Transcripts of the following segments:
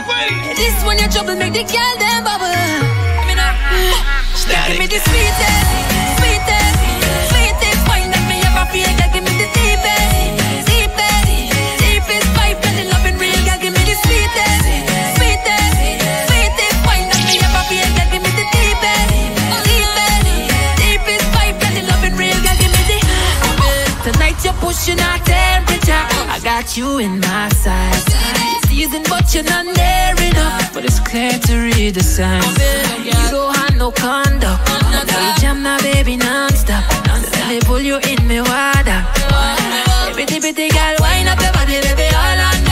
This one your trouble make the girl them bubble. Give me the sweetest, sweetest, sweetest wine that me ever feel. Girl, give me the deepest, deepest, deepest vibe. The loving real. Girl, give me the sweetest, sweetest, sweetest that me ever feel. Girl, give me the deepest, deepest, deepest vibe. The loving real. Girl, give me the. Tonight you're pushing our temperature. I got you in my sights. Season, but you're not near enough. But it's clear to read the signs. You don't have no conduct. Now you jam now, baby, non-stop. Let me pull you in me water. Bitty, bitty girl, wind up your body, baby, all on me.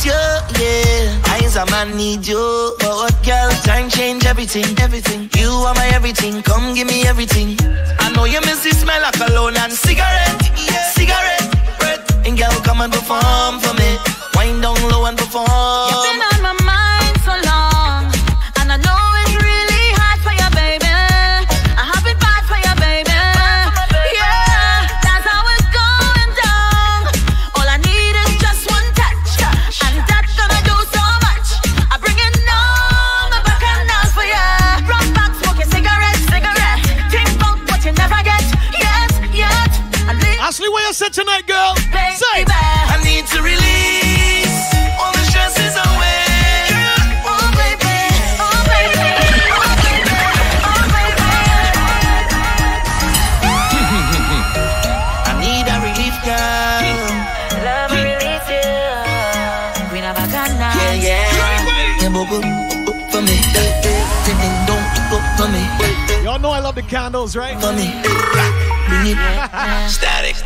Want you, yeah. Eyes a man need you. But what girl? Time change everything, everything. You are my everything. Come give me everything. I know you miss the smell of cologne and cigarette, yeah. cigarette. Breath. And girl, come and perform for me. Wind down low and perform. You've been on my mind candles, right? For me. Bring it. Static.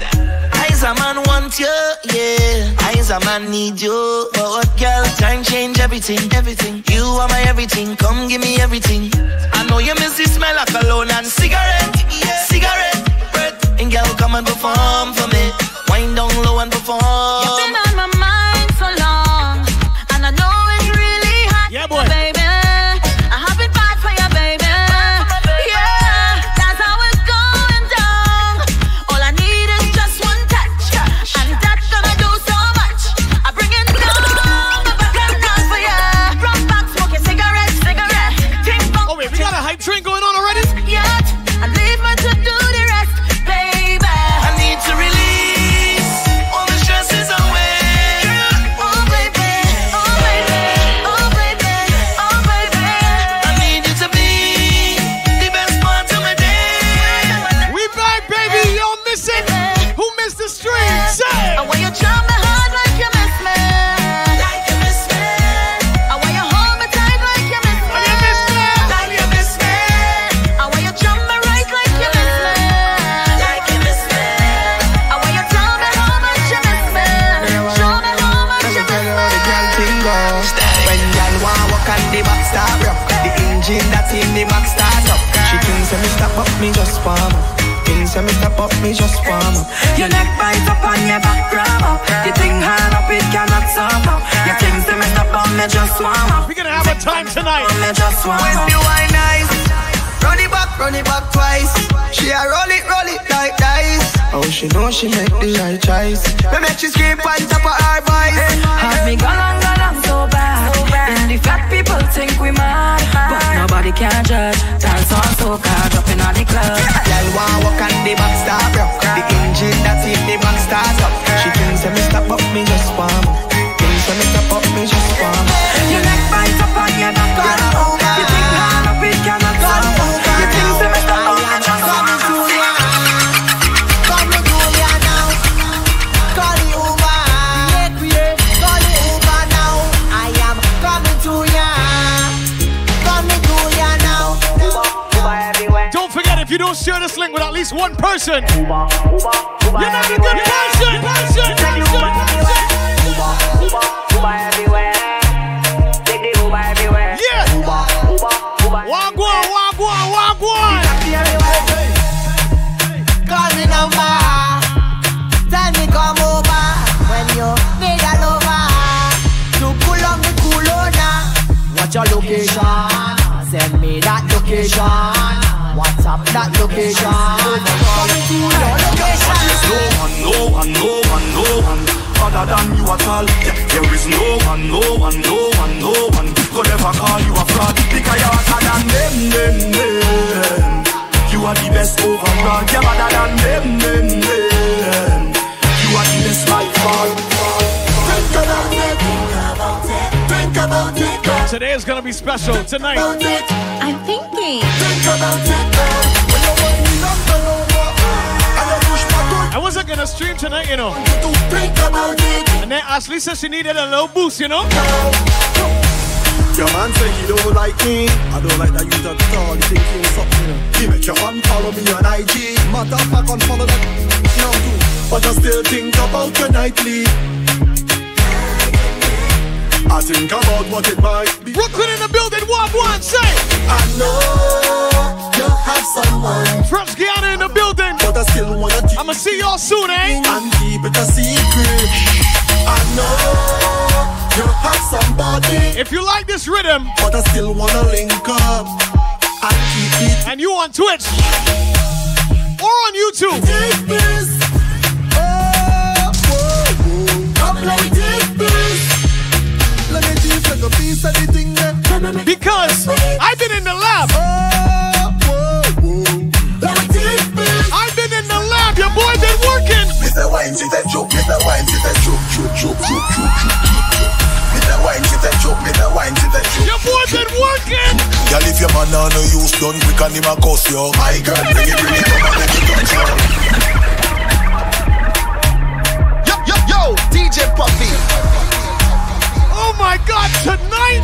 Eyes a man want you, yeah. Eyes a man need you. But what girl? Time change everything, everything. You are my everything. Come give me everything. I know you miss the smell of cologne and cigarette, yeah. cigarette. Breath. And girl, come and perform for me. Wind down low and perform. Up, me just warm up. Your neck bite up on your back grab up. You think hard up, it cannot stop up. You think when me stop up, me just warm up. We're gonna have a time tonight. Me just warm When you wine nice, run it back, run it back twice. She a roll it, roll it like dice. Oh, she know she make the right choice. Me make she scream on top of her voice. Have me gone on, gone on so bad. And the fat people think we mad. But nobody can judge. Dance on so car, dropping on the club. Girl, wanna walk on the back start rock. The engine that's in the back start up. She thinks when me stop up, me just warm up. Thinks when me stop up, me just warm up. Your neck bite up on your back, girl. Don't share this link with at least one person, you're not a good person. person, person, Yeah. Wagwan, wagwan, wagwan. Call me number. Tell me come over when you need a lover. What's your location? Send me that location. What's up that location? Your location. No one, no one, no one, no one other than you at all. There is no one, no one, no one, no one could ever call you a fraud because you're hotter than them, them, them. You are the best overall. You're better than them, them, them. You are the best by far. Think about it. Today is gonna be special. Tonight. I'm thinking. Think about it. When you're running number over, and you push back I wasn't gonna stream tonight, you know. to think about it. And then Ashley said she needed a little boost, you know. Your man say he don't like me. I don't like that you talk tall. You think you something. He make your man follow me on IG. Matter of fact, unfollow that now too. But I still think about your nightly. I think about what it might be. Brooklyn in the building, one one, say. I know you have someone, French Guiana in the building. but I still wanna keep I'ma see y'all soon, eh? and keep it a secret. I know you have somebody, If you like this rhythm but I still wanna link up and keep it and you on Twitch or on YouTube, Take this. Oh, whoa, whoa. Come like this. Let me teach like a piece of the thing there. because I've been in the lab. Oh, whoa, whoa. Let me take this. I've been in the lab. Your boy been working. Mr. Wine, sit and choke. Mr. Wine, sit and choke, choke, choke, choke, choke, choke, choke. Mr. Wine, sit and choke. Mr. Wine, sit and choke. Your boy been working. Girl, if your man on no use done quick and him a cuss you. My girl, bring it, bring it, come on, let me touch you. Yo, yo, yo, DJ Puffy. Oh my God! Tonight,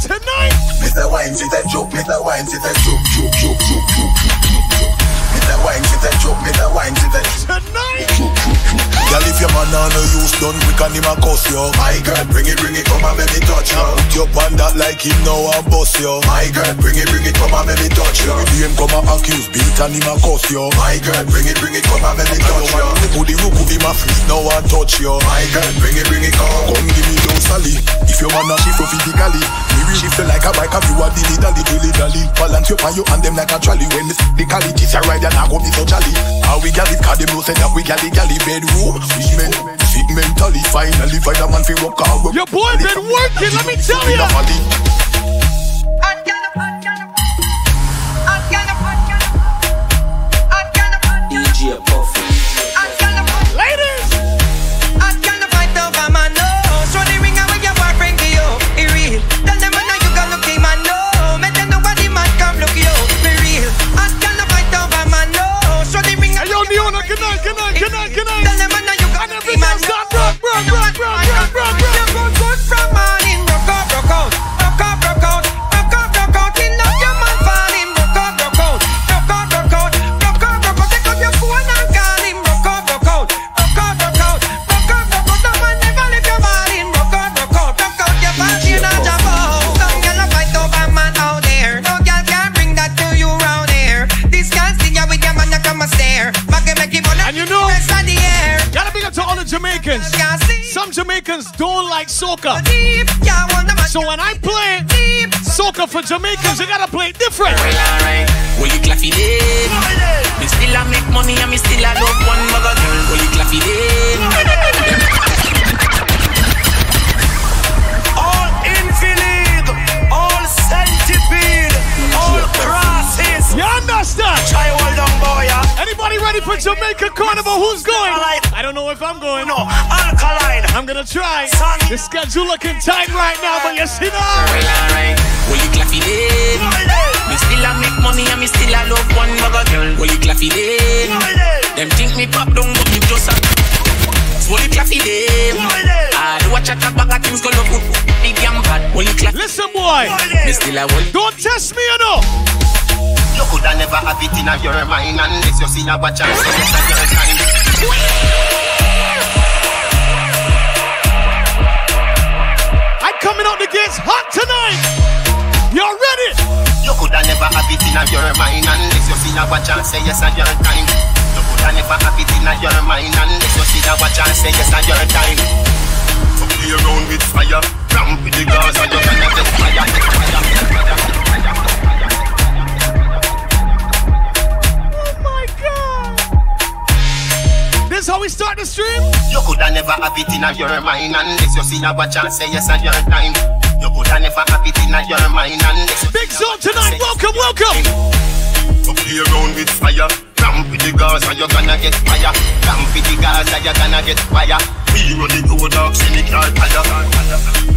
tonight. Mr. Wine, sit and choke. Mr. Wine, sit and choke, choke, choke, choke, choke, choke, choke. Mr. Wine, sit and choke. Mr. Wine, sit and choke. Tonight, Girl, if your man on no use done quick and him a cuss you. My girl, bring it, bring it, come on, let me touch you. Put your on that like him now and bust you. My girl, bring it, bring it, come on, let me touch you. If him come a accuse, beat and him a cuss you. My girl, bring it, bring it, come on, let me touch you. Put the rook him a flip now and touch you. My girl, bring it, bring it, come. Come give me those Sally. If your man a shift off physically, me will shift like a bike. Have you a dilly dally, dilly dally. Balance your pan you and them like a trolley. When this the quality a ride and I go be so jolly. How we gal it, cause them know say that we galley galley bedroom. Fish men, fit mentally. Finally find a man fi rock out. your boy been working. Let me tell you. Jamaicans, you gotta play it different. Will you clap it in? Me still a make money and me still a love one mother girl. Will you clap it in? all infinite, all centipede, all crosses. You understand? Try hold on, boy. yeah. Anybody ready for Jamaica Carnival? Who's going? I don't know if I'm going. No, alkaline. I'm gonna try. The schedule looking tight right now, but you see now. Alright, will you clap it in? Me still a make money and me still a love one mother girl. Will you clap it in? Them think me pop down, but me just a. Will you clap it in? I do watch a talk bag of things go look big and bad. Will you clap? Listen, boy. Me still a will. Don't test me, you know. You coulda never have it in your mind unless you see a watch and say it's a your time. I'm coming out the gates hot tonight. You coulda never have it in your mind unless you see a watch and say yes at your time. You coulda never have it in your mind unless you see a watch and say yes at your time. So play around with fire, ramp with the girls, and you can get fire, get fire, get fire, get fire. This how we start the stream? You coulda never have it in your mind unless you see a chance. say yes at your time. You coulda never have it in your mind unless you Big zone tonight. Welcome, welcome. So play around with fire. Ramp with the Gaza, you're gonna get fire. Ramp with the Gaza, you're gonna get fire. We run the road dog, see me car fire.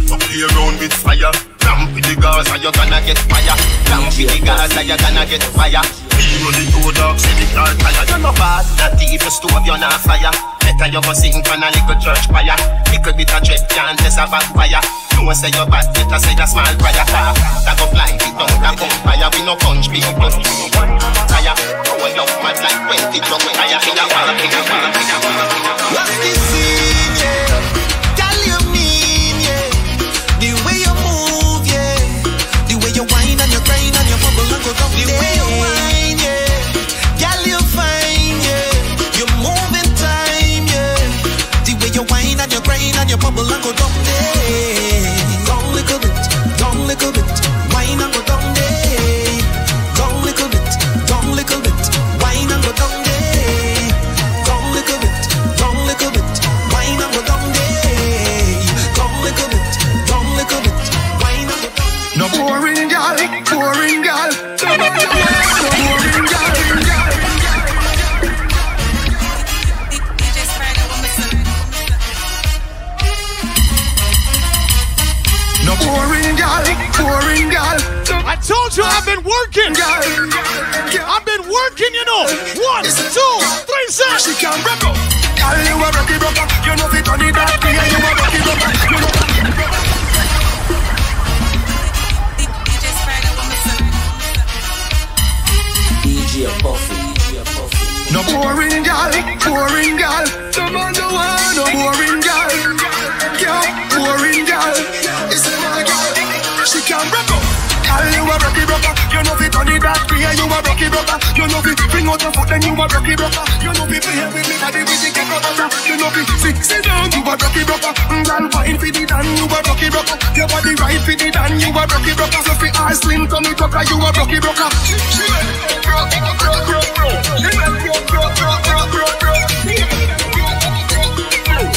So play around with fire. Ramp with the Gaza, you're gonna get fire. Ramp with the Gaza, you're gonna get fire. We run the road dog, see me car fire. You're not bad, not even stove, you're not fire. Better you go sing from a little church choir. Little bit of dread can't test a backfire. No one say you're bad, better say a small prayer. That go fly, it down, that go fire. We no punch people. Tire, oh, you mad like 20 drunk tire. Fire, fire, fire, fire, fire, fire. What's the scene, bubble and go down. Girl, boring girl. I told you I've been working. I've been working, you know. One, two, three, six. She can rap up. Girl, you a rocky rocker. You know fit on it that way. You a rocky rocker. You know. DJ Puffy, DJ No boring girl, boring girl. Some man don't want no boring girl. Girl, boring a rocky rocker. You know fit on it that way. You a rocky rocker. You know fit bring out your foot then you a rocky rocker. You know fit play with me body with the get rocker. You know fit fix it down. You a rocky rocker. Girl, fine for the dan. You a rocky rocker. Your body right for the dan. You a rocky rocker. So fi ass slim to me rocker. You a rocky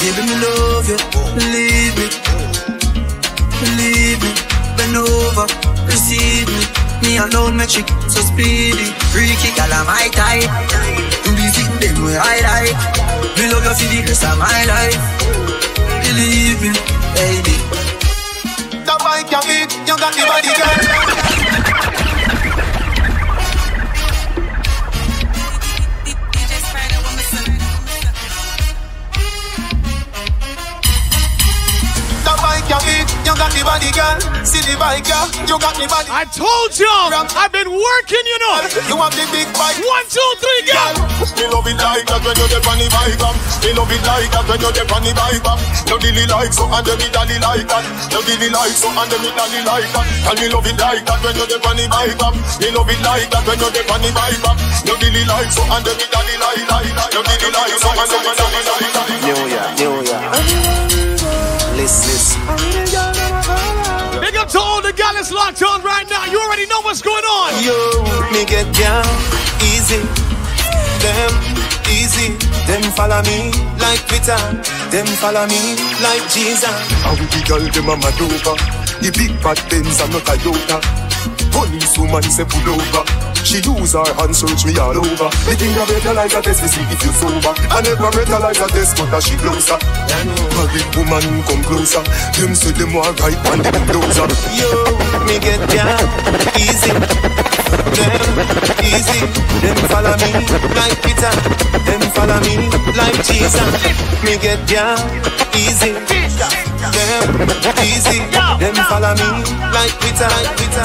Baby, me love you. Believe me. Believe me. Bend over. Receive me. Me alone make she so speedy. Freaky, girl, I'm my type. Do the thing them way I like. Me love you for the rest of my life. Believe me, baby. The bike you beat, you got the body girl. Got the body girl. See the bike girl, you got the body. I told you I've been working, you know. You have the big bike. One, two, three, go. Me love it like that when you're on the bike um. Me love it like that when you're on the bike um. You really like so and me daddy like that. You really like so and me daddy like that. And me love it like that when you're on the bike um. Me love it like that when you're on the bike um. You really like so and me daddy like that. You really like so and me daddy like that. New Year, New Year. Listen, Big up to all the gallus locked on right now. You already know what's going on. Yo, me get down easy. Them easy. Them follow me like Peter. Them follow me like Jesus. How we the girl them a mad over The big bad Benz and not Toyota Police woman say pull over She use her hand search me all over. The thing that better like a test to see if you sober. I never better like a test but she closer. Married woman come closer. Them say them want right and them closer. Yo, me get down easy. Them easy. Them follow me like Peter. Them follow me like Jesus. Me get down easy. Them easy. Them follow me like Peter.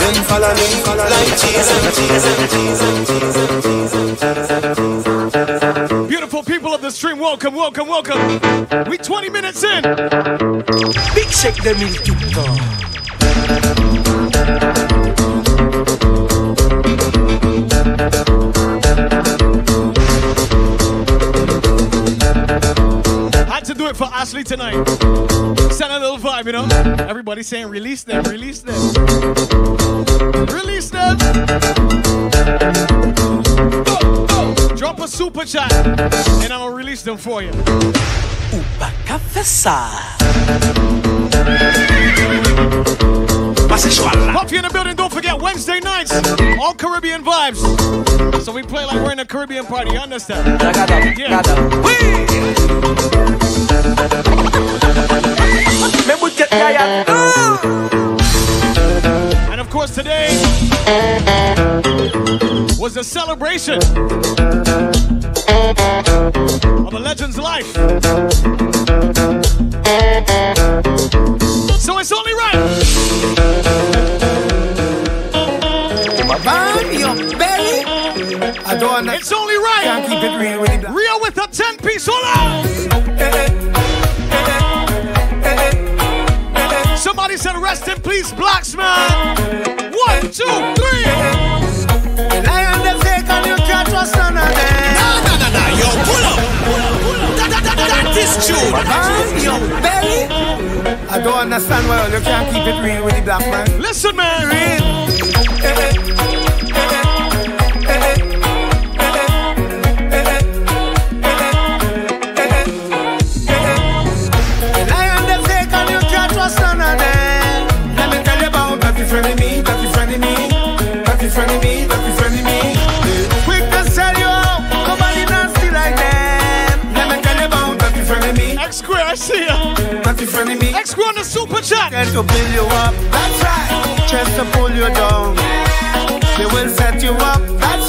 Them follow me like Jesus. Beautiful people of the stream, welcome, welcome, welcome. We 20 minutes in. Big shake them in TikTok. Had to do it for Ashley tonight. Send a little vibe, you know? Everybody saying, release them, release them. Release them. Go, go. Drop a super chat, and I'm gonna release them for you. Puffy in the building, don't forget Wednesday nights, all Caribbean vibes. So we play like we're in a Caribbean party, you understand? Yeah. And of course, today was a celebration of a legend's life. So it's only right. I don't It's only right. Can't keep it real with with a 10 piece. Hold on. Rest in peace, Blaxx man. One, two, three. And I undertake and you can't trust none of them. No, no, no, no, yo, pull up. That, that, that, that is true. Man, belly. I don't understand why you can't keep it real with the black man. Listen, man. And eh, eh. Try to build you up, that's right. Just to pull you down. They will set you up, that's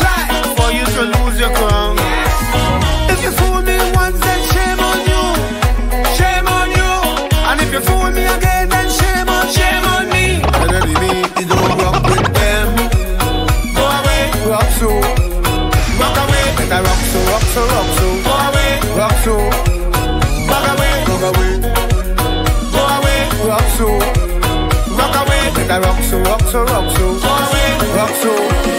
away, better rock so, rock so, rock so. Rock so.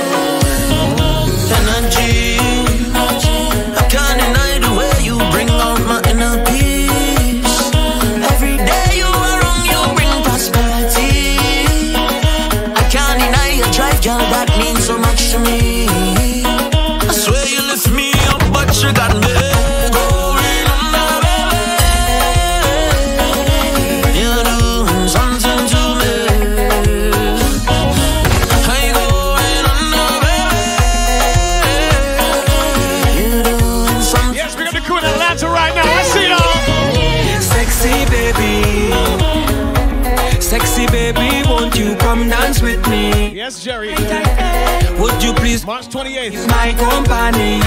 Please March 28th. my company?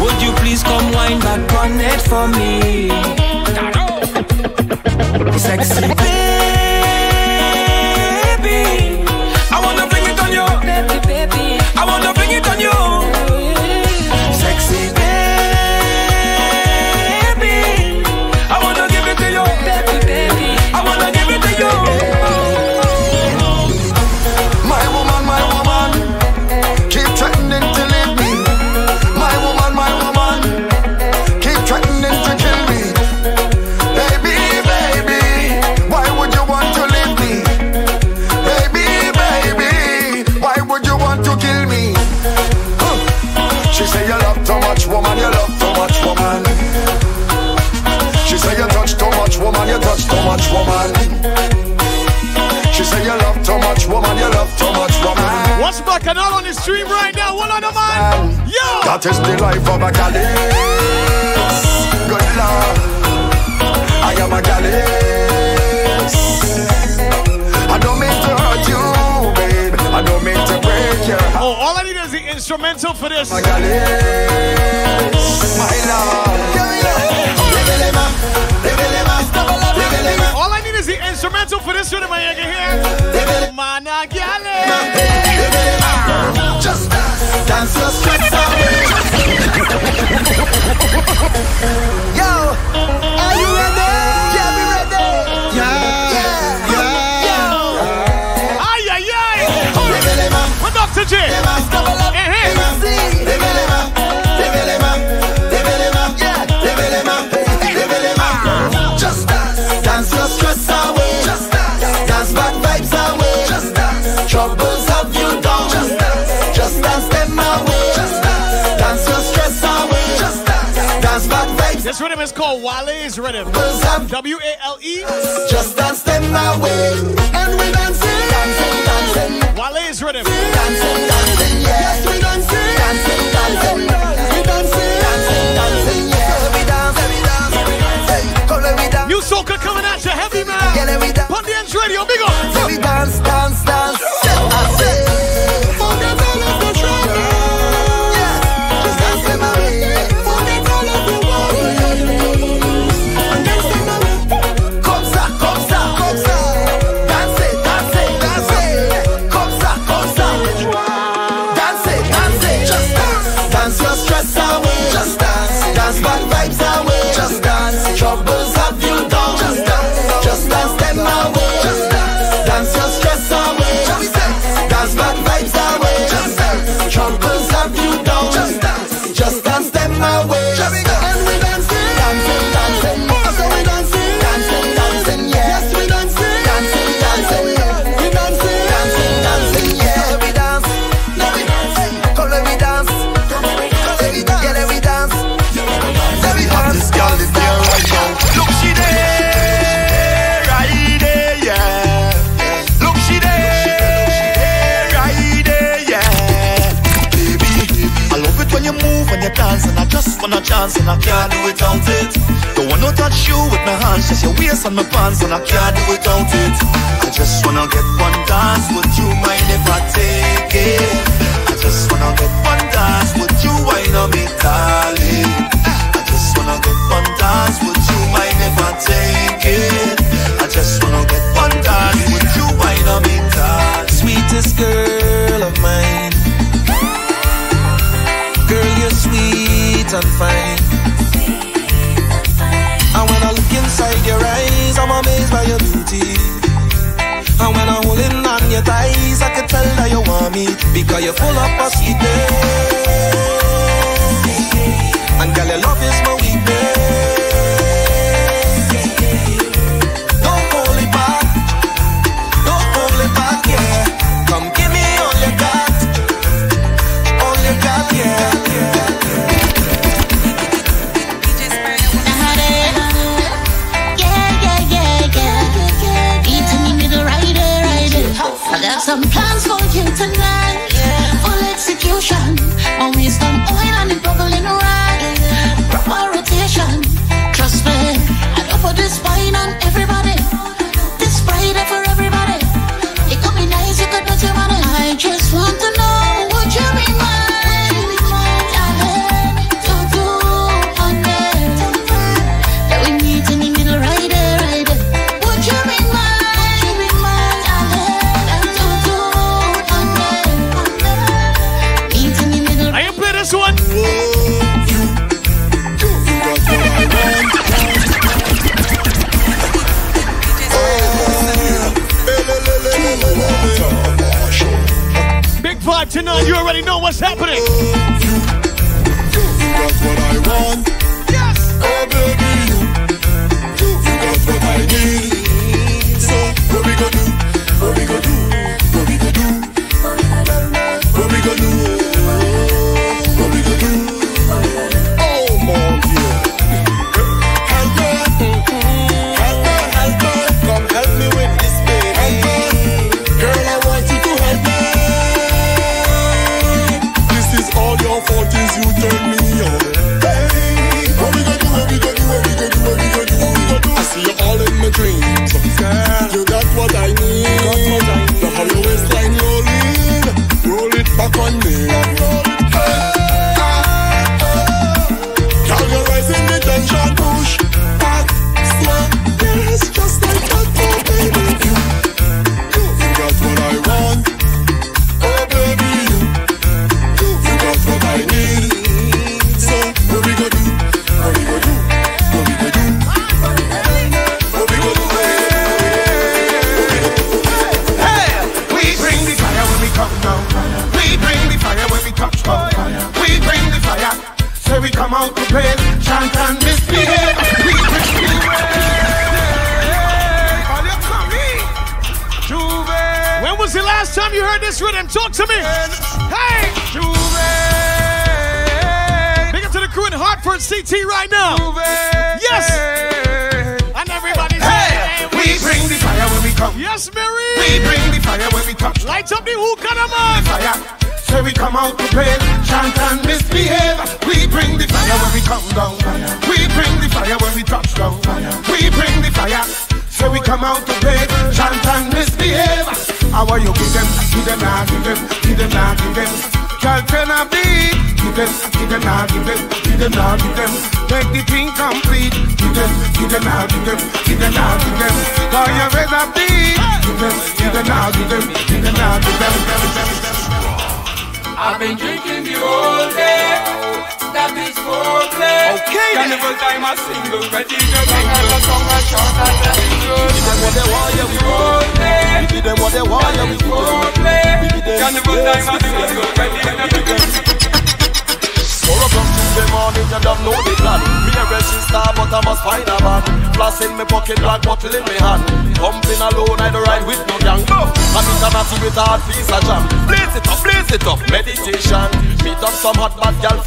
Would you please come wine back on it for me? Sexy stream right now? One on the man. Yo! That is the life of a gallus. Good lord, I am a gallus. I don't mean to hurt you, babe. I don't mean to break your heart. Oh, all I need is the instrumental for this. My gallus, my lord. All I need is the instrumental for this rhythm, just dance, dance your stress away. Yo, are you ready? Yeah, we ready. Yeah, yeah, yeah. yeah. Ay, ay, ay. With Dr. J. Just dance, dance your stress away. Just dance, dance bad vibes away. Just dance, troubles. This rhythm is called Wale's rhythm. W A L E. Just dance them my way. And we dancing, dancing, dancing. Wale's rhythm. Dancing, dancing, yeah. Yes, we dancing. Dancing, dancing. We dancing, dancing, dancing, yeah. Let me dance, let me dance, let me dance. Let me dance. New soca coming at you, heavy man. Yeah, let me dance. Put the ends radio, big up. Let me dance, dance, dance. dance and I can't do without it. Don't wanna touch you with my hands, just your waist and my pants and I can't do without it. I just wanna get one dance, would you mind if I take it? I just wanna get one dance, would you wind on me, darling? I just wanna get one dance, would you mind if I take it? I just wanna get one dance, would you wind on me, darling? Sweetest girl sweet and fine. And when I look inside your eyes, I'm amazed by your beauty. And when I'm holding on your thighs, I can tell that you want me because you're full of sweetness. And girl, your love is no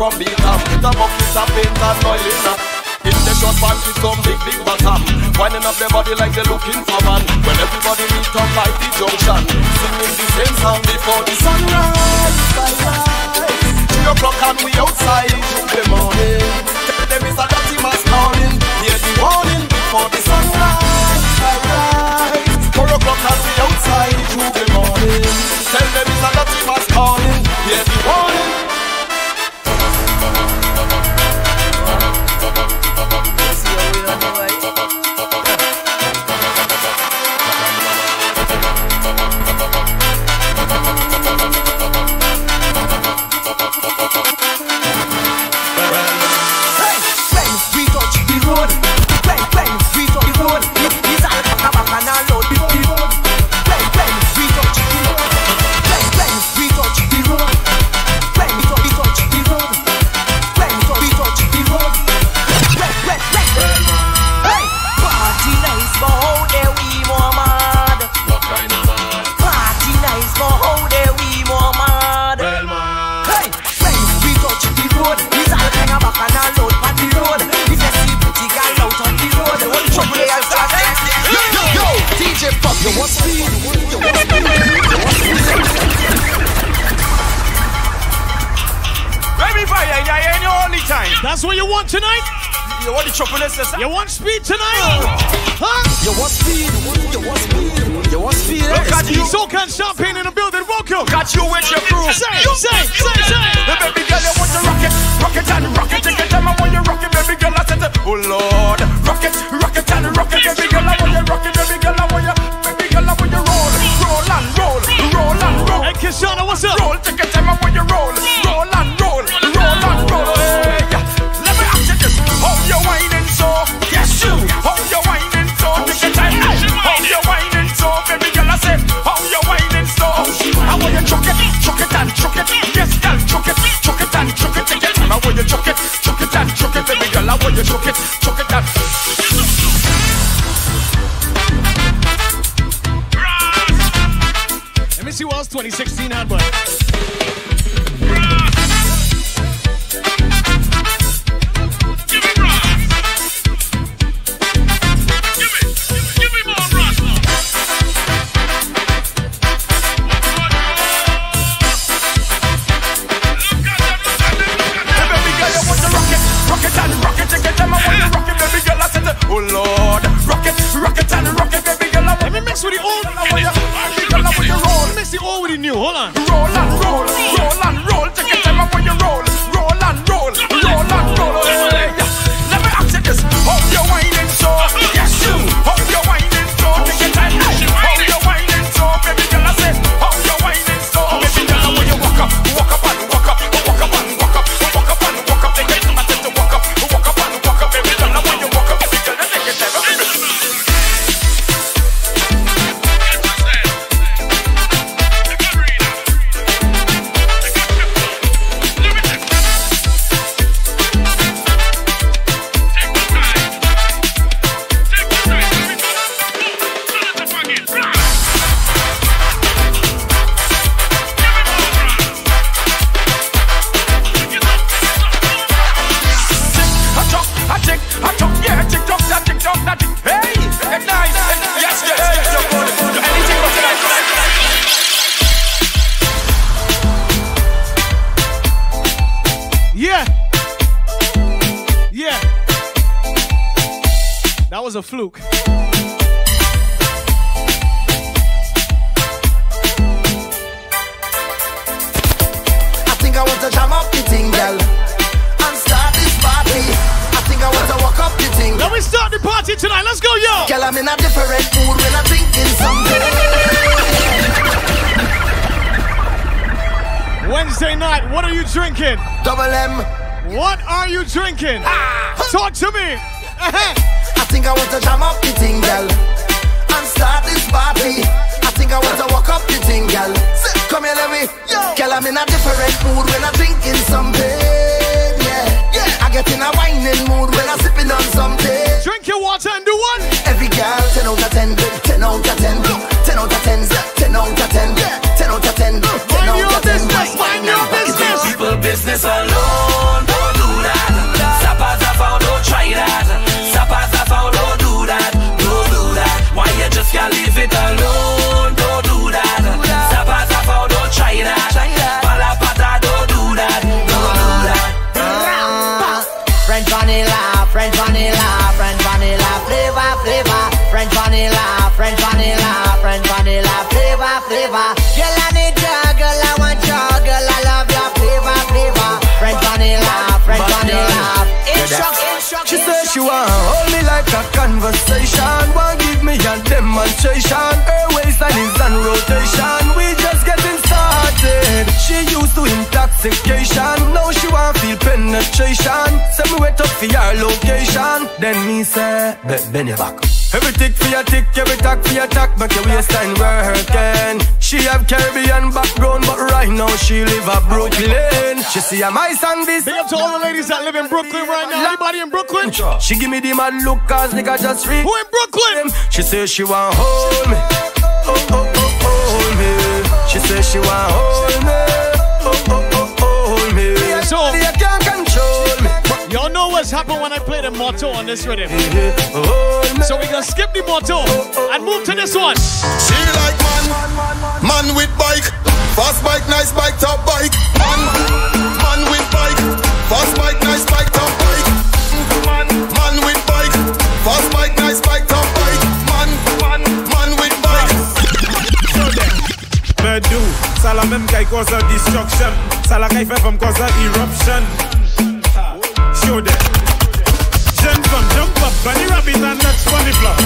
from beta The buckets are paint and oil in the short pants with some big, big bottom. Winding up their body like they're looking See, I'm my son this. Big up to all the ladies that live in Brooklyn right now. Anybody in Brooklyn? She give me the mad look cause nigga just free. Who in Brooklyn? She say she want hold me. Oh, oh, oh, hold me. She say she want hold me. Oh, oh, oh, hold me. So, you can't control me. Y'all know what's happened when I play the motto on this rhythm. So we gonna skip the motto oh, oh, oh. and move to this one. She like man, man with bike, fast bike, nice bike, top bike. Man. Fast bike, nice bike, top bike. Man, man with bike. Fast bike, nice bike, top bike. Man, man, man with bike. Me do, ça la même qui cause destruction. Ça la qui fait from cause eruption. Show them. Jump from jump up, bunny rabbit and touch bunny flop.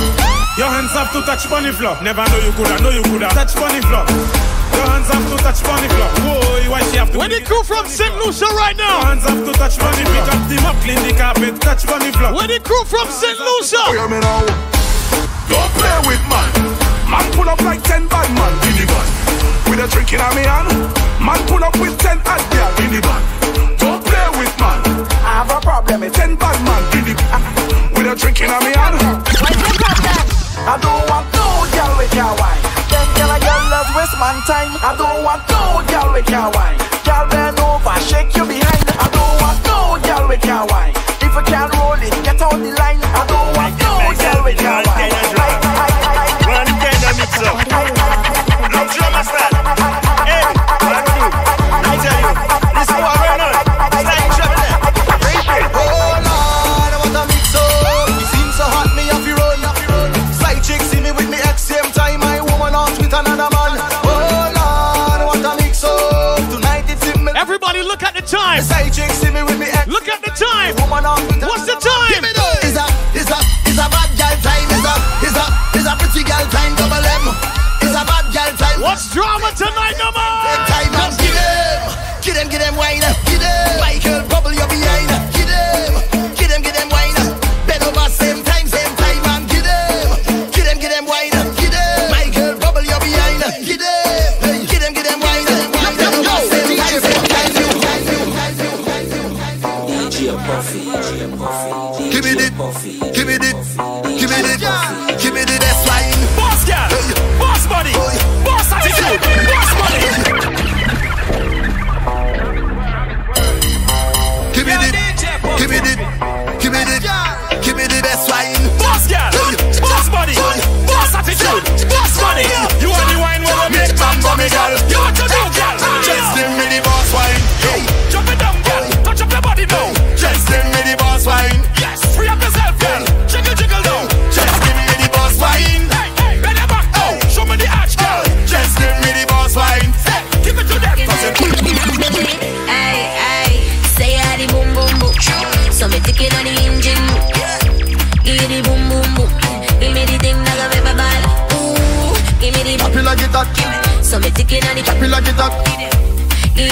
Your hands have to touch bunny flop. Never know you coulda, know you coulda touch bunny flop. Hands have to touch money floor. Why she have to? When they come from St. Lucia right now. Hands have to touch money. Pick up the mop, clean the carpet, touch money floor. When they come from St. Lucia. Don't play with man. Man pull up like ten bad man in the van. With a drink in a me hand. Man pull up with ten hot the in the van. Don't play with man. I have a problem. It's ten bad man in the van. With a drink in a me hand. I don't want waste my time. I don't want no girl with your wine.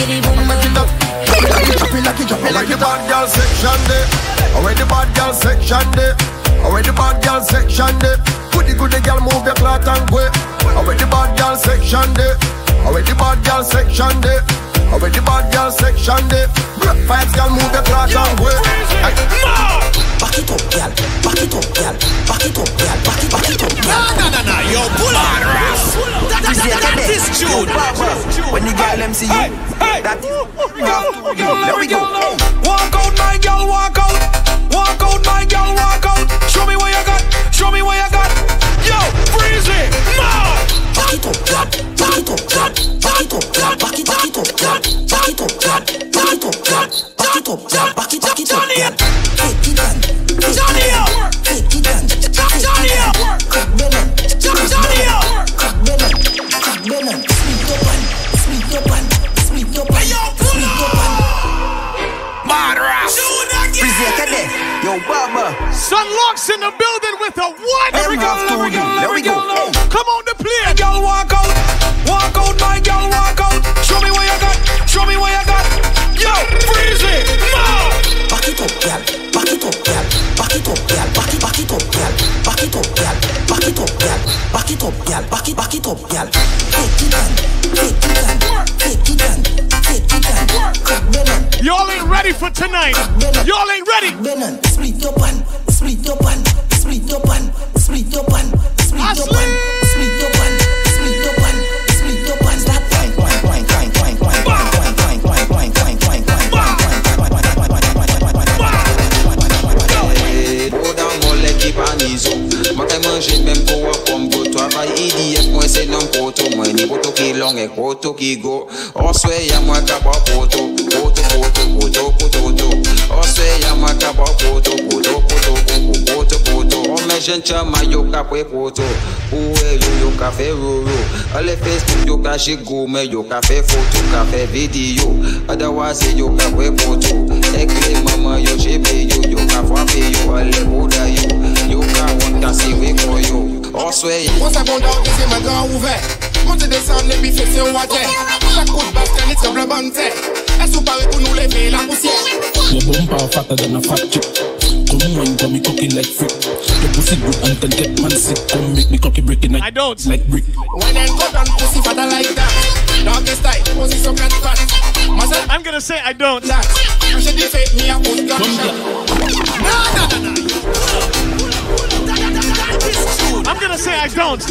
Giddy boom boom. Chop it like it, like it, chop it like it. bad girl section there. Where the bad girl section there. Where the bad girl section there. Goody goody girl move your cloth and go. Where the bad girl section there. Where the bad girl section there. Where the bad girl section there. Five girl move your cloth and go. Back it up, girl. Back it up, girl. Back it up, girl. Back it, back it up, girl. Nah, nah, nah, nah. Yo, pull on. That, that, that, this June. When the girl see you, that is There we go. Walk out, my girl, walk out. Walk out, my girl, walk out. Show me what you got. Show me what you got. Yo, breezy, ma. Back it up, girl. Back it up, girl. Back it up, girl. Back it, back it up, girl. Back it up, girl. Back it up, girl. Back it up, girl. Back it, back it up, girl. Take it down. Johnny up. Take it down. Johnny up. Crack bellum. Johnny up. Crack bellum. Crack bellum. Split up and split up and split up and split up and. Madras. Present there. Yo, Baba. Sun Locks in the building with a what? There we go, there we go, there we go. Come on the play. Girl, walk out. Walk out, my girl, walk out. Show me what you got. Show me what you got. Yo, breezy, ma. Back it up, girl. Back it up, girl. Back it up, girl. Back it, back it up, girl. Back it up, girl. Back it up, girl. Back it up, girl. Back it, back it up, girl. Take it down. Take it down. Take it down. Take it down. Y'all ain't ready for tonight. Y'all ain't ready. Split up and split up and split up and split up and split up and split up and Chaje men pou wak kom go Travay idiyek mwen se nan koto Mwen ni koto ki long e koto ki go Oswe ya mwen kaba koto Koto koto koto koto koto Oswe ya mwen kaba koto Koto koto koto koto Convention chama yo ka pre koto. Ouwe yo yo ka fe roro. Ale Facebook yo ka shigome Yo ka fe foto, ka fe video. Otherwise yo ka pre koto. Ekle mama yo shebe yo Yo ka fwape yo, ale boda yo. Yo ka wanta siwe koyo. Oswe yo Once I found out this is my door ouve. Monte desan ne bi fese wate. La kout baskan it se blabante E sou pare pou nou leve la mousye Yo bom pa fata de na fat chik Come wine, come me cookie like freak. Your pussy good and can get man sick. Come make me cocky breaking like I don't like brick. When and go down, pussy fatter like that. Doggy style, pussy so cat fat. Muscle I'm gonna say I don't. that. You should defect me a good gunshot. Nah, nah, nah, nah. I'm gonna say I don't.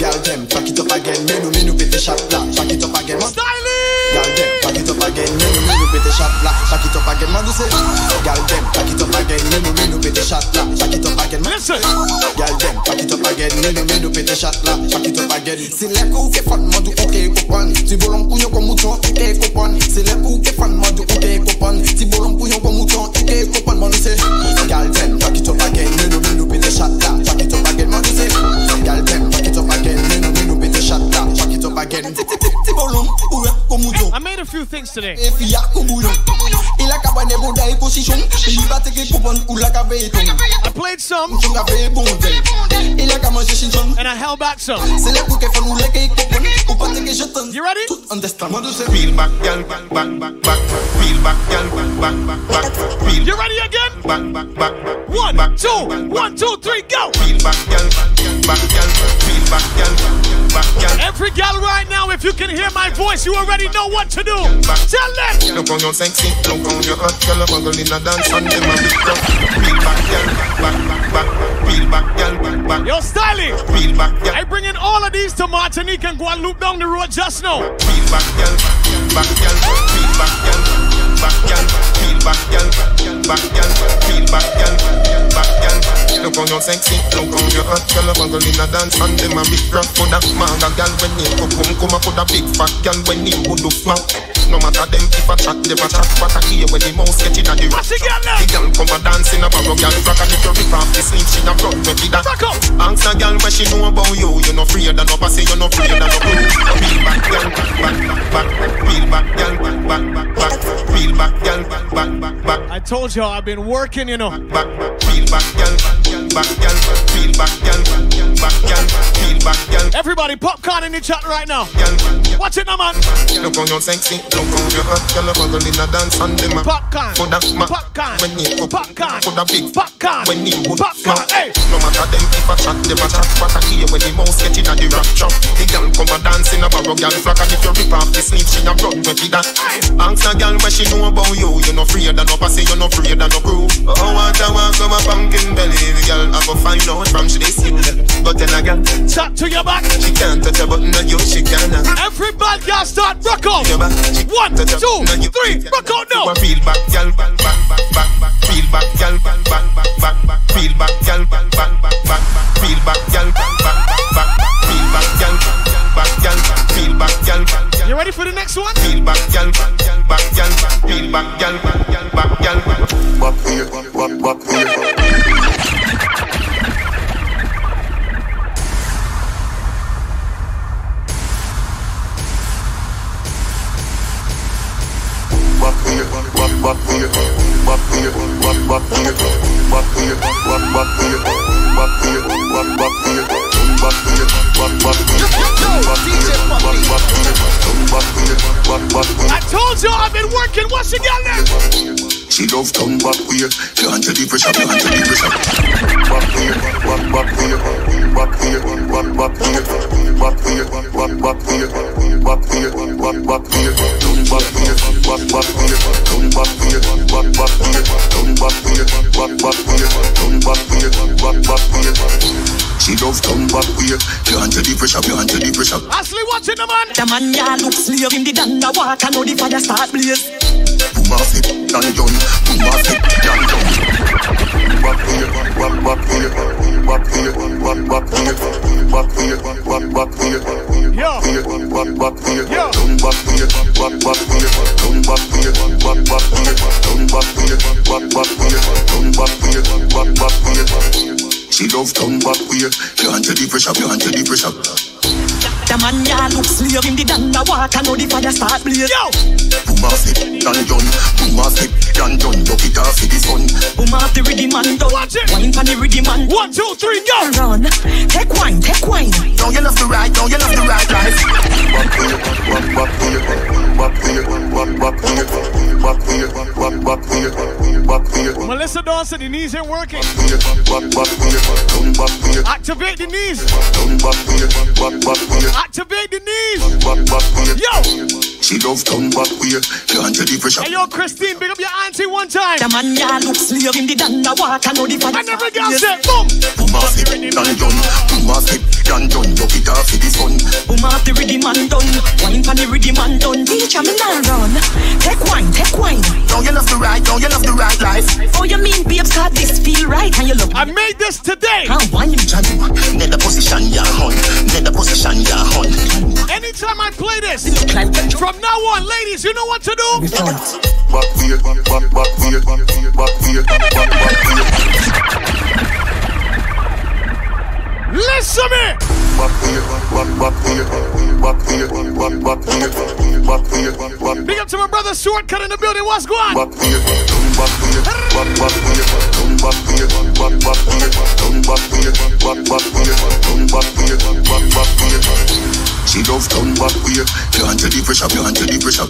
Girl them, back it up again. Menu, menu, pete shot la. Back it up again. man. Girl them, Back it up again, men ou men ou pete chat la. Back it up again, man ou se Gal dem, back it up again, men ou men ou pete chat la. Back it up again, man ou se Gal dem, back it up again, men ou men ou pete chat la. Back it up again Se lek ou ke fan, man ou ouke kopan. Ti bolon pou yon kon mouton, ouke kopan. Se lek ou ke fan, man ou ouke kopan. Ti bolon pou yon kon mouton, ouke kopan Man ou se Gal dem, back it up again, men ou men ou pete chat la. Back it up again, man ou se Gal dem, back it up again, men ou men ou pete chat la it up again. I made a few things today. I played some. And I held back some. You ready? Back, girl, back, back, back, back. Back, girl, back, back, back, back. You ready again? Back, back, back. One, two, one, two, three, go. Back, girl, back, back, girl. Back, girl. Every gal right now, if you can hear my voice, you already know what to do. Tell them. Look on your sexy, look on your hot girl, muggle in a dance and them a big rough. Peel back, girl, back, back, back. Peel back, girl, back, back. Yo, styling. Peel back, girl. I bring in all of these to Martinique and Guadeloupe down the road just now. Peel back, girl, back, girl. Peel back, girl, back, girl. Peel back, girl, back, girl. Peel back, girl, back, girl. Look on your sexy, look on your hot girl, muggle in a dance and them a big rough. Put a manga girl when you come home, come a put a big fat girl when you would do smart. No matter them if a chat, them a chat, but I hear when the mouse get in a the rock. The girl come a dance in a barrow, girl rock and if you rip off the sleeve, she a me with that. Ask a girl what she know about you, you no afraid of no pussy, you no afraid of no blue. Peel back, girl, back, back, back, peel back, girl, back, back, back, back, peel back, girl, back, back, back, back. told you I've been working, you know. Back, back, feel back, girl, back, girl, feel back, girl, back, girl, feel back, girl. Everybody, popcorn in the chat right now. Watch it now, man. Look how you're sexy, look how you're hot, girl. How in a dance on them. Popcorn, for that ma, popcorn, when you go popcorn, for the big popcorn, when you go popcorn. Hey, no matter them if a chat, them a chat, but I hear when the mouse get in a the rap trap. The girl come a dance in a barrow, girl flock, and if you rip off the sleeve, she a run with it. Ask a girl what she know about you. You no afraid of no pussy, you no afraid of no crew. Oh, what I want from a pumpkin belly, the girl I go find out from she they see But then again, tap to your back. She can't touch a button on you, she can't. Everybody, y'all start rock out. One, two, three, rock out now. Feel back, girl, back, back, back, back, back. Feel back, girl, back, back, back, back, back. Feel back, girl, back, back, back, back, back. Feel back, girl, back, back, back, back. Feel back, girl, back, girl. Feel back, girl, back. You ready for the next one? Feel back, girl, back, back, girl. Feel back, girl, back, back, girl. Back here, back, back here. Back here, back back here, back here, back back here, back here, back back here, back here, back back here, back here, back back here, back here, back back here, back here, back back here. I told you I've been working. What's you got there? She love come back here, can't tell the pressure, can't tell the pressure. Back here, back back here, back here, back back here, back here, back back here, back here, back back here, come back here, back back here, come back here, back back here, come back here, back back here, come back back back here. She love come back here, can't tell the pressure, can't tell the pressure. Ashley, watching the man. The man ya look slave in the danda walk and know the fire start blaze. Boom off it, done done, boom off it, done done. Back here, back back here, back here, back back here, back here, back back here, Yo. here, back back here, come back here, back back here, come back here, back back here, come back here, back back here, come back here, back back here. She love come back here, can't tell the pressure, can't tell the pressure. The man ya look slave in the danda walk and know the fire start blaze. Yo. Boom off it, done done, boom off it, done done. Look it off for the sun. Boom off the rhythm and done. Watch it. Wine for the rhythm and One, two, three, go. run. Take wine, take wine. Don't you love the right, don't you love the right life? Back here, back back here, back here, back back here, back here, back back here, back here, Melissa Dawson, the knees ain't working. here, back back here, come back here, Activate the knees. Come back here, back back here, Activate the knees. back back here. Yo. She love come back here, can't tell the pressure. Hey, yo, Christine, big up your auntie one time. The man ya look slave in the danda walk and know the fire I never start got blaze. set. Boom. Boom off it, done done, boom off it, done done. Look it off for the sun. Boom off the rhythm and done. Wine for the rhythm and done. Teacher me now run. Take wine, take wine. Don't you love the right, don't you love the right life? Oh you mean babes cause this feel right and you look. I made this today. How wine Jadu, net the position ya hun, net the position ya hun. Anytime I play this, from now on, ladies, you know what to do. Back here, back back here, back here, back back here. Listen me. Back here, back back here, back here, back back here, back here, back Big up to my brother Shortcut in the building. What's going on? She love come back here, can't tell the pressure, can't tell the pressure.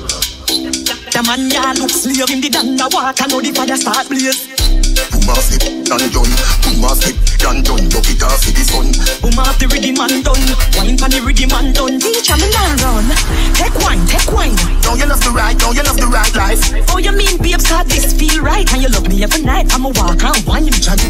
The man ya look slave in the danda walk and know the fire start blaze. Boom off it, done done, boom off it, done done. Look it off for the sun. Boom off the rhythm and done. Wine for the rhythm and done. Teacher me now run. Take wine, take wine. Don't you love the right, don't you love the right life? Oh you mean babes cause this feel right and you love me every night. I'ma walk and wine. Jadu, net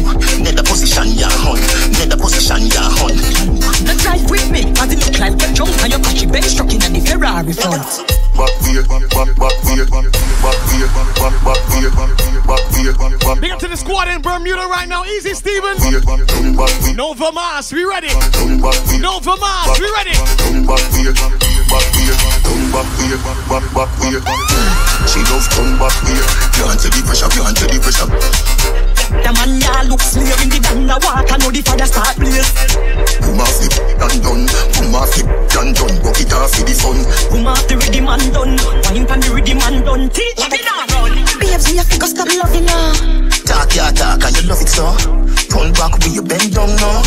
squad in Bermuda right now. Easy, Steven. here, come back Nova Mars, we ready. come back here, Nova Mars, we ready. come back here, back here, come back here, back back here. She love come back here, can't tell the pressure, can't tell the pressure. The man ya look slave in the danda walk and know the fire start blaze. Boom off it, done done, boom Come off the done done, rock it off for the fun. Come off the rhythm and done. Wine pan the rhythm and done. Teach me now. Babes, we have to stop loving now. Talk ya talk and you love it so. Turn back when you bend down now.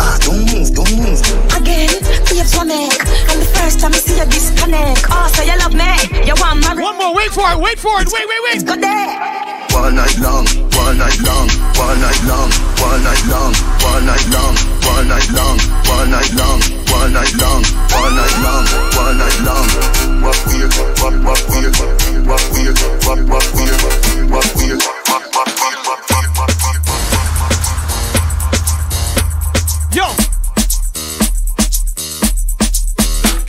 Ah, don't move, don't move. Again, babes, one neck. And the first time I see you disconnect. Oh, so you love me. You want marry. One more, wait for it, wait for it, wait, wait, wait. Go there. One night long, one night long, one night long, one night long, one night long, one night long, one night long, one night long, one night long, one night long. What weird, what we're, what weird, what weird, what we're, what weird, what weird,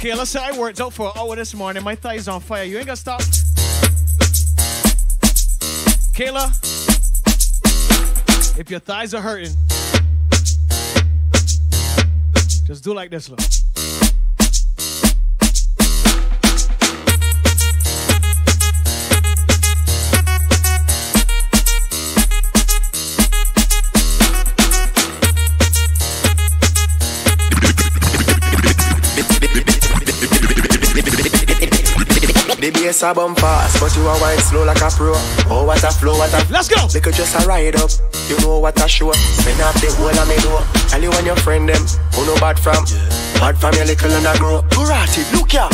Kayla said I worked out for an hour this morning. My thighs on fire. You ain't gonna stop. Kayla, if your thighs are hurting, just do like this, look. The bass a bump fast, but you a wine slow like a pro. Oh, what a flow, what a Let's go. They could just a ride up. You know what a show. Spin up the whole of me door. Tell you and your friend them who no bad from. Bad from your little and a grow. Karate, look ya.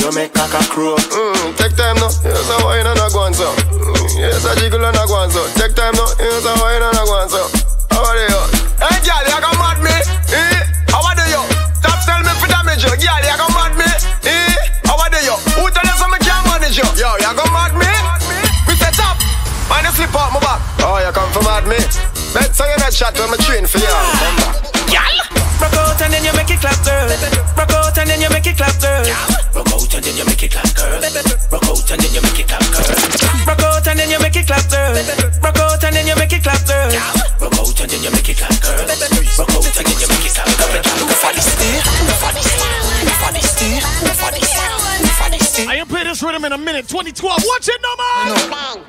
You make caca crow. Mm, take time now, here's a wine and a go on so. Mm, here's a jiggle and a go on so. Take time now, here's a wine and a go Bet so you not shot when me train for you. Remember? Girl. Rock out and then you make it clap, girl. Rock out and then you make it clap, girl. Rock out and then you make it clap, girl. Rock out and then you make it clap, girl. Rock out and then you make it clap, girl. Rock out and then you make it clap, girl. Rock out and then you make it clap, girl. Rock out and then you make it clap, girl. For the stay, for the stay, for the stay, for the stay, for the stay. I ain't play this rhythm in a minute. 2012. Watch it, no man.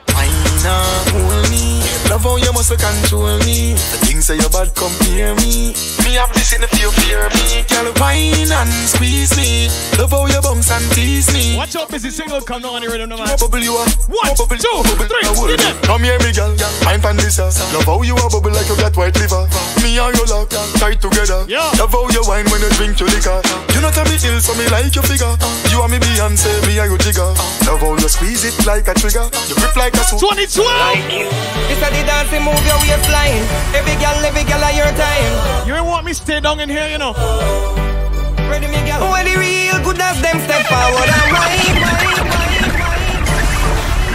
Nah, hold me. Love how you must control me. The things say you bad compare me. Me have this in the fear, fear me. Girl, wine and squeeze me. Love how you bounce and tease me. Watch out, busy single come on here, no man. More bubble you are. One, More bubble, two, bubble, three, bubble. hit it. Come here, me girl. Mind pan this ass. Love how you are bubble like you got white liver. Me and your love tight together. Yeah. Love how you wine when you drink your liquor. You know tell me ill, so me like your figure. You are me Beyonce, me and you jigger. Love how you squeeze it like a trigger. You grip like a suit. 2012. This a the dancing move your waistline. Every girl, every girl at your time. You ain't want me stay down in here, you know. Ready, me girl. When the real good as them step forward and wine.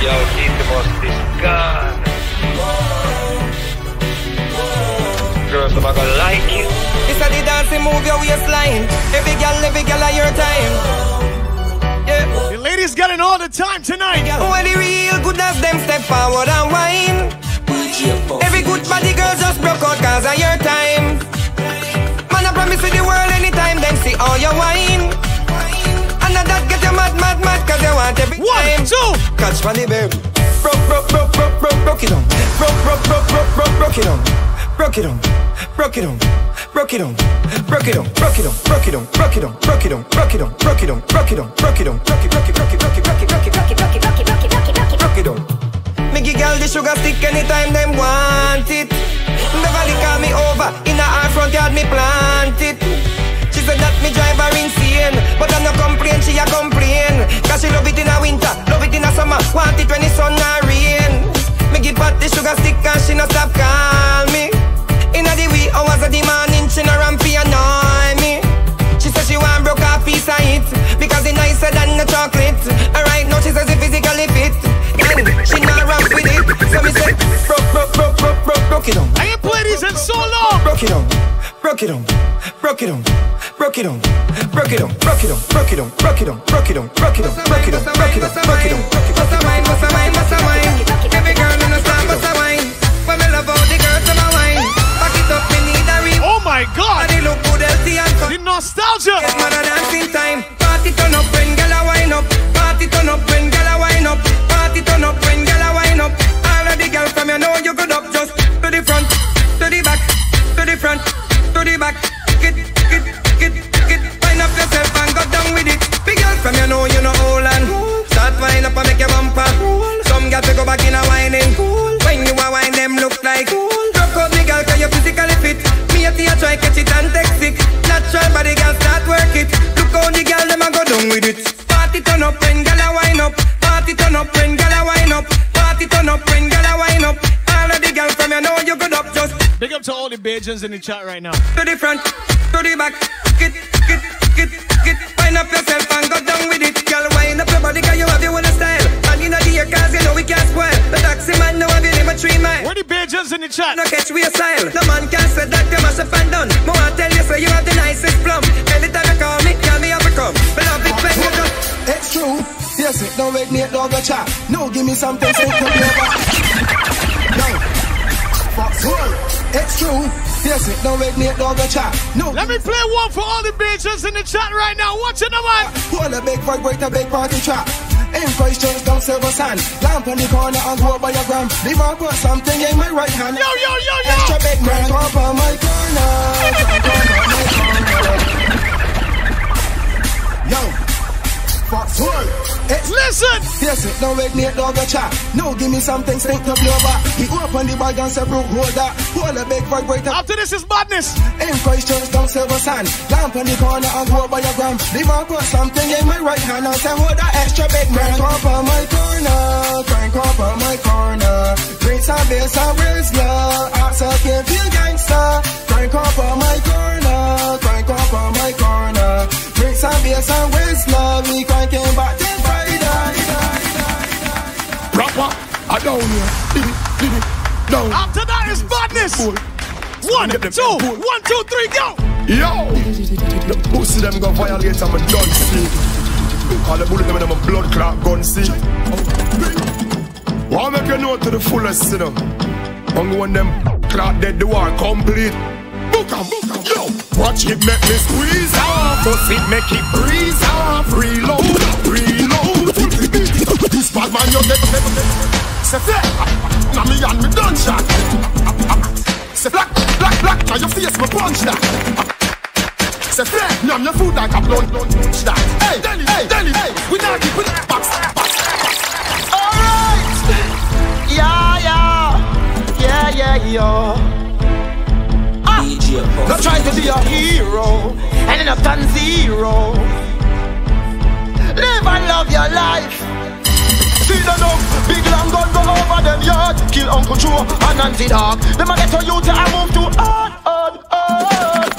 Yo, keep the most this gun. Girls, I'm gonna like you. This a the dancing move your waistline. Every girl, every girl at your time. Yeah. The ladies got it all the time tonight. When the real good as them step forward and wine. Every good body girl just broke out cause of your time. Man, I promise you the world anytime then see all your wine. And now that get you mad, mad, mad cause you want every One, time. two. Catch funny baby. Broke, broke, broke, broke, broke, broke it on. Broke, broke, broke, broke, broke, broke it on. Broke it on. Broke it on. Broke it on. Broke it on. Broke it on. Broke it on. Broke it on. Broke it on. Broke it on. Broke it on. Broke it on. Broke it on. Broke it, broke it, broke it, broke it, broke it, broke it, broke it, broke it, broke it, broke it, broke it, broke it, broke it on. Me give girl the sugar stick anytime them want it. Beverly call me over in her front yard me plant it. She said that me drive her insane, but I no complain, she a complain. Cause she love it in a winter, love it in a summer, want it when the sun a rain. Me give her the sugar stick and she no stop call me. Inna the wee hours of the morning, she no rampy annoy me. She said she want broke off piece of it because it nicer than the chocolate. Alright, now she says it physically fit, and she not ramp with it. So me say broke, broke, broke, broke, broke, broke it on. I ain't played these in so long. Broke it on, broke it on, broke it on, broke it on, broke it on, broke it on, broke it on, broke it on, broke it on, broke it on, broke it on, broke it on, broke it on. Bust a wine, bust a wine, bust a wine. Every girl in the star bust a wine. When me love all the girls to my wine. Back it up, me need a ring. Oh my God. Body look good, healthy and fun. The nostalgia. Get mad at dancing time. Party turn up when gyal a wine up. Party turn up time you know you good up just to the front, to the back, to the front, to the back. Get, get, get, get. Wind up yourself and go down with it. Big girl from you know you know all and start wind up and make your bumper. Some got to go back in a whining. When you a whining, them look like. Drop out me girl cause you physically fit. Me a tea try catch it and take sick. Natural body girl start work it. Look how the girl them a go down with it. Party turn up when girl a wind up. Party turn up when Big up to all the Bajans in the chat right now. to the front, to the back. Get, get, get, get. Wind up yourself and go down with it. Girl, wind up your body 'cause you have your own style. And you know the cause you know we can't spoil. The taxi man know have you live a three mile. Where the Bajans in the chat? No catch we a style. No man can say that you must have fan done. More I tell you say you have the nicest plum. Anytime you call me, call me have a come. But love it when you just It's true. Yes, it don't wake me up, dog a chat. No, give me something so come over. No. Fox World. It's true. Yes, it don't wake me dog a chat. No. Let me play one for all the Bajans in the chat right now. Watch it, man. Pull a big vibrate a big party trap. In Christ Church, don't serve a sand. Lamp on the corner and go by your gram. Leave on put something in my right hand. Yo, yo, yo, yo. Extra big man, up on my corner. Fox. It's Listen. Yes, it don't wake me up, dog a chat. No, give me something stink to blow back. He open the bag and say, bro, hold that. Hold a big vibrator. After this is madness. In Christ Church, don't serve a sand. Lamp on the corner and go by your gram. Leave on put something in my right hand and say, hold that extra big man. Crank up on my corner. Crank up on my corner. Drinks and bass and Rizzler. Ask up can feel gangster. Crank up on my corner. Crank up on my corner. Drinks and bass and Rizzler. I down here. Did it, did it, down. After that is madness. One, two, one, two, three, go. Yo! The pussy them go violate and me done see. All the bullet them in my blood clot gun see. Wanna make you know to the fullest, you know. And when them clot dead, the war complete. Book 'em, book 'em, yo! Watch it make me squeeze off, pussy make it breeze off. Reload, reload. This bad man you get Say fair, now me and me done shot. Say black, black, black, now your face me punch that. Say fair, numb your food like a blunt, blunt, punch that. Hey, Delhi, hey, Delhi, hey, we not keep it box, box. Alright. Yeah, yeah. Yeah, yeah, yeah. Ah. Not trying to be a hero and end up on zero. Live and love your life. See the dog, big long gun go over them yard. Kill Uncle Joe and Nancy Dog. Them a get to you to a move to hard, hard, hard.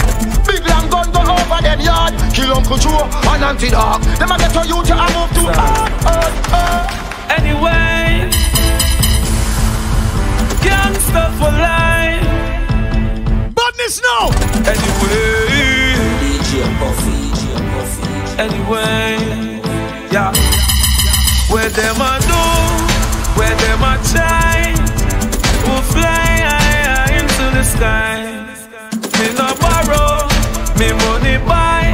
Big long gun go over them yard. Kill Uncle Joe and Nancy Dog. Them a get to you to a move to hard, hard, hard. Anyway, gangsta for life. Badness no. Anyway, DJ Puffy, DJ Puffy. anyway, yeah. Where them a do, where them a try, we'll fly high, high into the sky. Me no borrow, me money buy,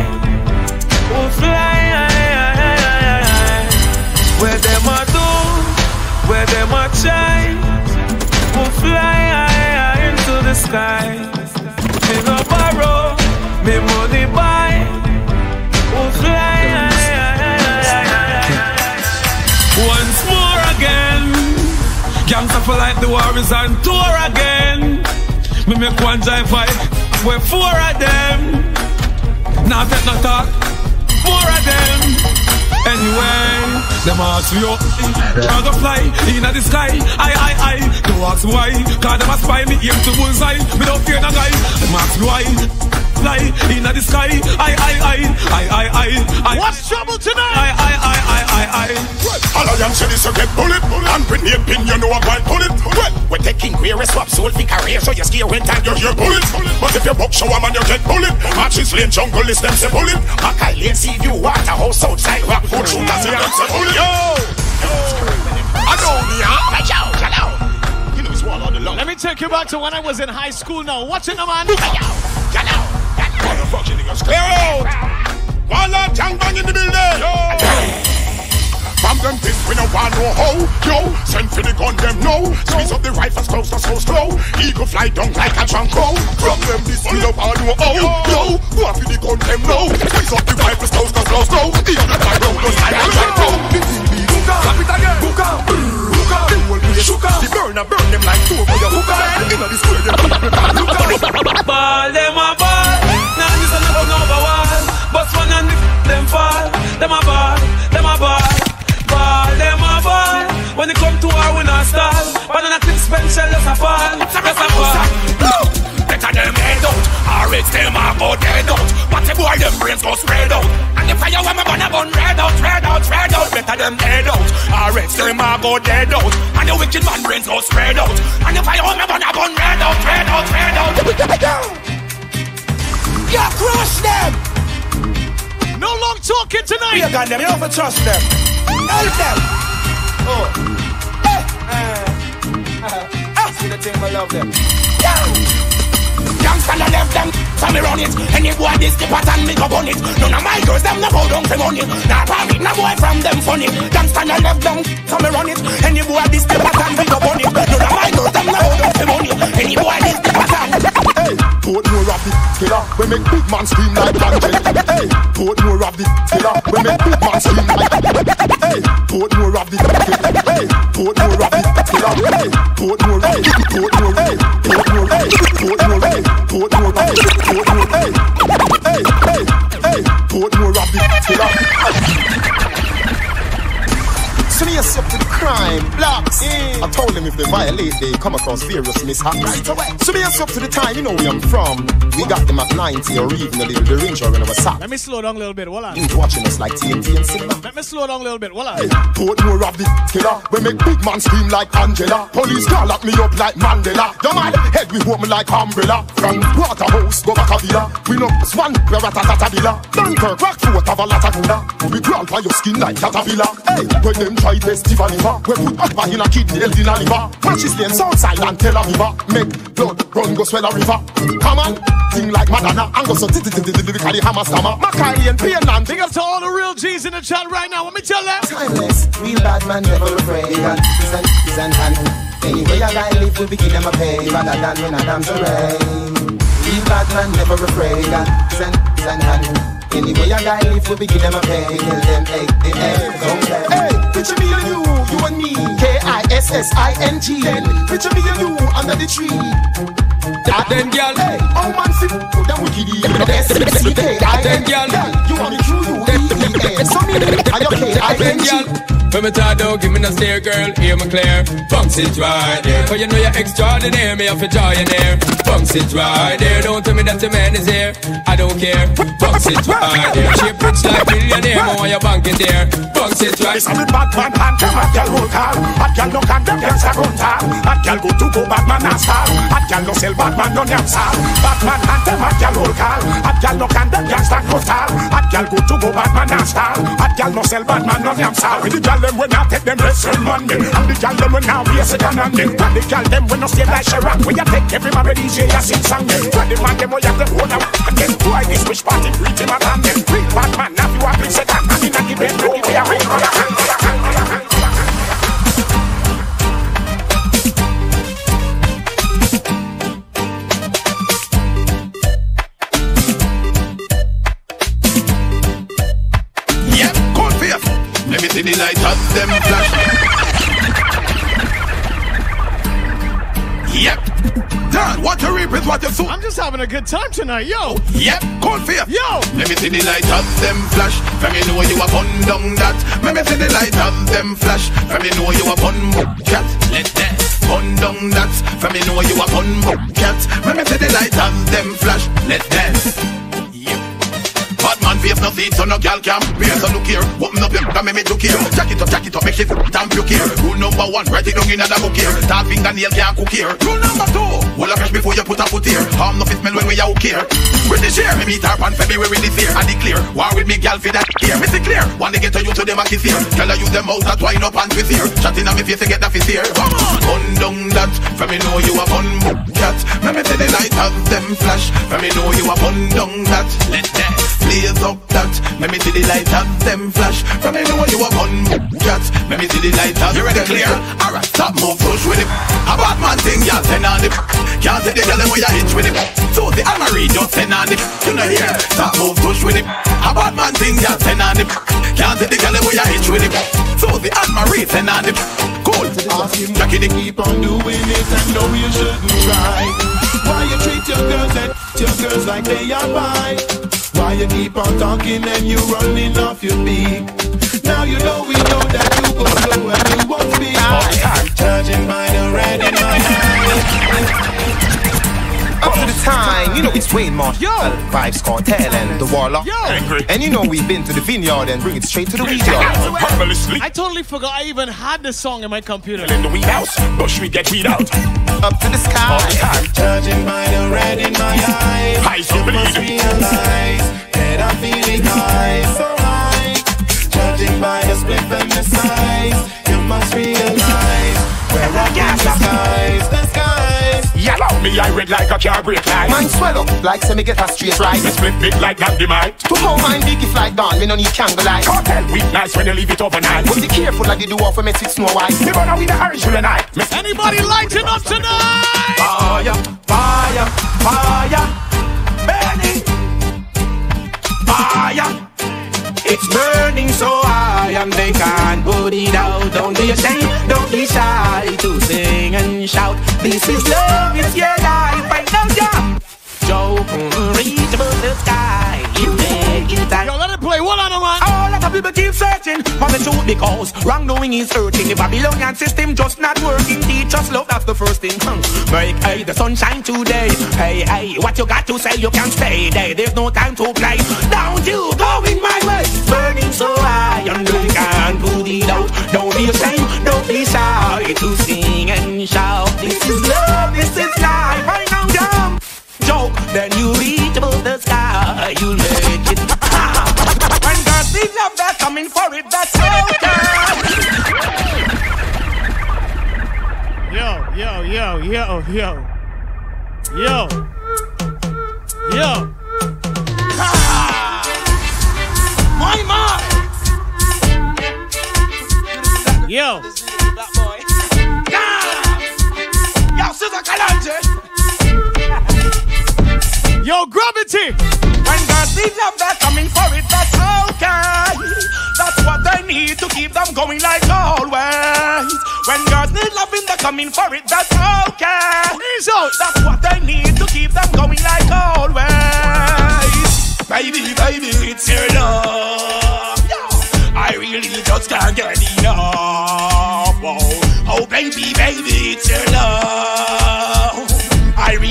we'll fly high, high, high, high. Where them a do, where them a try, we'll fly high, high into the sky. Like is on tour again. Me make one drive fight, we're four of them. Now take no talk, four of them. Anyway, them ask me up, I go fly in the sky. I, I, I, don't ask why, cause them a spy me aim to bullseye. Me don't fear no guy, them ask me why. Fly in the sky, I, I, I, I, I, I, I. What's trouble tonight? I, I, I, I, I, I. All of them say this you get bullet, and with the opinion you know what bullet. Well, we're taking queer swap soul for career, so you scare when time you hear bullet. But if you buck show a man you get bullet. Matches lane jungle is them say bullet. Mackay lane sea view water house outside rock food shooters say them say bullet. Yo, I know me, huh? Yo, hello. You know it's one on the long. Let me take you back to when I was in high school now. Watch it now, man. Motherfucking niggas clear out. One lot young bang in the building. Yo. From them this we no want no how Yo, send for the gun them no Squeeze up the rifles close to so slow Eagle fly down like a drunk crow From them this we no want no how Yo, go for the gun them no Squeeze up the rifles close to so slow Eagle fly down like a drunk crow Clap it again Buka Buka The whole place Shuka The burner burn them like two for your hookah Inna the square them people can look Ball them a ball and this and I over wall. But one and the them fall. Them a ball, them a ball, ball, them a ball. When it come to our we not stall. But on a clip spend shell, that's a fall, that's a fall. Better them head out, or it's them about dead out. But the boy them brains go spread out. And the fire when me gonna burn red out, red out, red out. Better them head out, or it's them about dead out. And the wicked man brains go spread out. And the fire when me gonna burn red out, red out, red out. Yeah, crush them. No long talking tonight. You got them. You don't trust them. Help them. Oh. Hey. Uh, uh. See the thing, I love them. Youngster no left them, so me run it Any boy this the pattern, me go bun it None of my girls, them no go down for money Nah profit, no boy from them funny Youngster no left them, so me run it Any boy this the pattern, me go bun it None of my girls, them no go down for money Any boy this the Hey, Portmore of the killer. We make big man scream like Angela Hey, Portmore of the killer. We make big man scream like. Hey, Portmore of the killer. Hey, Portmore of the killer. Hey, Portmore, hey, Portmore, hey, Portmore, hey, Portmore, hey, Portmore, So they accept to the crime, blacks. I told them if they violate, they come across various mishaps. So they accept to the time, you know where I'm from. We got them at 90 or even a little range or our sack. Let me slow down a little bit. Hold on. You watching us like TNT and cinema. Let me slow down a little bit. Hold on. Hey, Portmore of the killer We make big man scream like Angela Police call lock me up like Mandela Don't mind man head we home like umbrella From Waterhouse go back a villa We know swan we ratatata villa Dunkirk rock foot of a lot of gula We crawl by your skin like caterpillar Hey, when them try test the liver We put up in a kidney held in a liver Matches them Southside and Tel Aviv Make blood run go swell a river Come on, thing like Madonna And go so lyrically hammer stammer Mackay and Pianland Big up to all the real G's in the chat right now. Let me tell them. Timeless, real bad man never afraid. And is and is and and. Anyway, I gotta live, we begin them a pay. Rather than when Adam's array. Real bad man never afraid. And is and is and and. Anyway, I gotta live, we begin them a pay. Tell them, hey, hey, hey, don't play. Hey, picture me and you, you and me. K-I-S-S-I-N-G. Picture me and you under the tree. That then girl Hey, oh man, sit put them wicked S-C-K-I-N-G. You want me through you, E-E-N. So me, are you K-I-N-G? When me talk down, give me no stare, girl, hear me clear. Bounce it right there. Cause you know you're extraordinary, me have to draw you near. Bounce it right there. Don't tell me that your man is here. I don't care. Bounce it right there. Shape rich like millionaire, more want your bank in there. Bounce it right. It's a me Batman anthem, hot girl roll call. Hot girl no condemn, girls a run tall. Hot girl go to go Batman and star. Hot girl no sell Batman no damn star. Batman anthem, hot girl roll call. Hot girl no condemn, girls a run tall. Hot girl go to go Batman and star. Hot girl no sell Batman no damn star. With the girl them when I take them wrestle money, and the girl them when I wear second hand them. And the girl them when I stay like Chirac, when you take every man DJ a sing song. When the man them oh, when you have to hold them, and then boy this wish party reach him a them. Real Batman, now you are big second, and in a give them no way a ring on your hand. Me see the light of them flash. Yep. Dad, what you reap is what you sow. I'm just having a good time tonight, yo. Yep, cold face. Yo. Let me see the light of them flash. From me know you fun down that. Let me see the light of them flash. From me know you fun cat. Let that fun down that. From me know you fun cat. Let me see the light of them flash. Let that. Face no seat, so no gal can bear. So look here, open up your and make me look here. Jack it up, jack it up, make it damn you care Rule number one, write it down in a book here Tall fingernail can't cook here. Rule number two, hold a fresh before you put a foot here. Harm no fit smell when we out here. British here, me meet her on February this year I declare, war with me gal for that here. Me see clear, want to get to you to them a kiss here. Tell her use them out that wine up and twist here. Chatting on me face to get that fist here. Come on, gun down that From me know you a fun cat. Let me see the light of them flash From me know you a fun down that. Let that blaze up that. Let me see the light of them flash. From know you a fun cat Let me see the light of You ready clear? Alright, stop move push with it. A bad man thing, y'all send on it Can't take the girl them where you hitch with it. So the Almarie just send on it You know here, stop move push with it. A bad man thing, y'all send on it Can't take the girl them where you hitch with it. So the Almarie send on it Cool. Ask him why you keep on doing it and know you shouldn't try. Why you treat your girls and your girls like they are mine? Why you keep on talking and you running off your beat? Now you know we know that you go slow and you won't speak. Judging by the red in my eye. Up to the time. You know it's Wayne Marshall, Yo. Vybz Kartel, and the Warlock. Yo. And you know we've been to the vineyard and bring it straight to the weed yard. I totally forgot I even had this song in my computer. In the weed house, bush we get weed out. Up to the sky. All the time. Judging by the red in my eyes, Eyes you you must realize that I'm feeling high, so high. Judging by the split and the size, you must realize where I got the skies, the skies. Yellow me, I red like a car brake light. Mine swell up like semi get a straight Rise rise. and split big like dynamite. To how mine big if like dawn, me no need candle light. Cartel weed nice when you leave it overnight. But be careful like they do off when me sit snow white. Me wanna with the orange original night. Miss Anybody lighting up tonight? Fire, fire, fire, burning. Fire. It's burning so high and they can't put it out. Don't be ashamed, don't be shy to sing and shout. This is love, it's your life, ain't no jump. Joke, reach above the sky. You make it. Yo, let it play. What on the man? Oh. People keep searching for the truth because wrongdoing is hurting. The Babylonian system just not working. Teach us love, that's the first thing. Hmm. Make hey, the sunshine today. Hey, hey, what you got to say, you can't stay there. There's no time to play. Don't you go in my way. Burning so high, and you can't put it out. Don't be ashamed, don't be shy to sing and shout. This is love, this is life. I know dumb joke, then you reach above the sky, you'll make it. When God sees love, they're coming for it, that's okay. Yo, yo, yo, yo, yo. Yo. Yo. My man! Yo. Yo, Susan Kalanje! Yo, gravity. When God sees love, they're coming for it, that's okay. That's what they need to keep them going like always. When God needs loving, they're coming for it, that's okay. That's what they need to keep them going like always. Baby, baby, it's your love. I really just can't get enough. Oh, oh baby, baby, it's your love.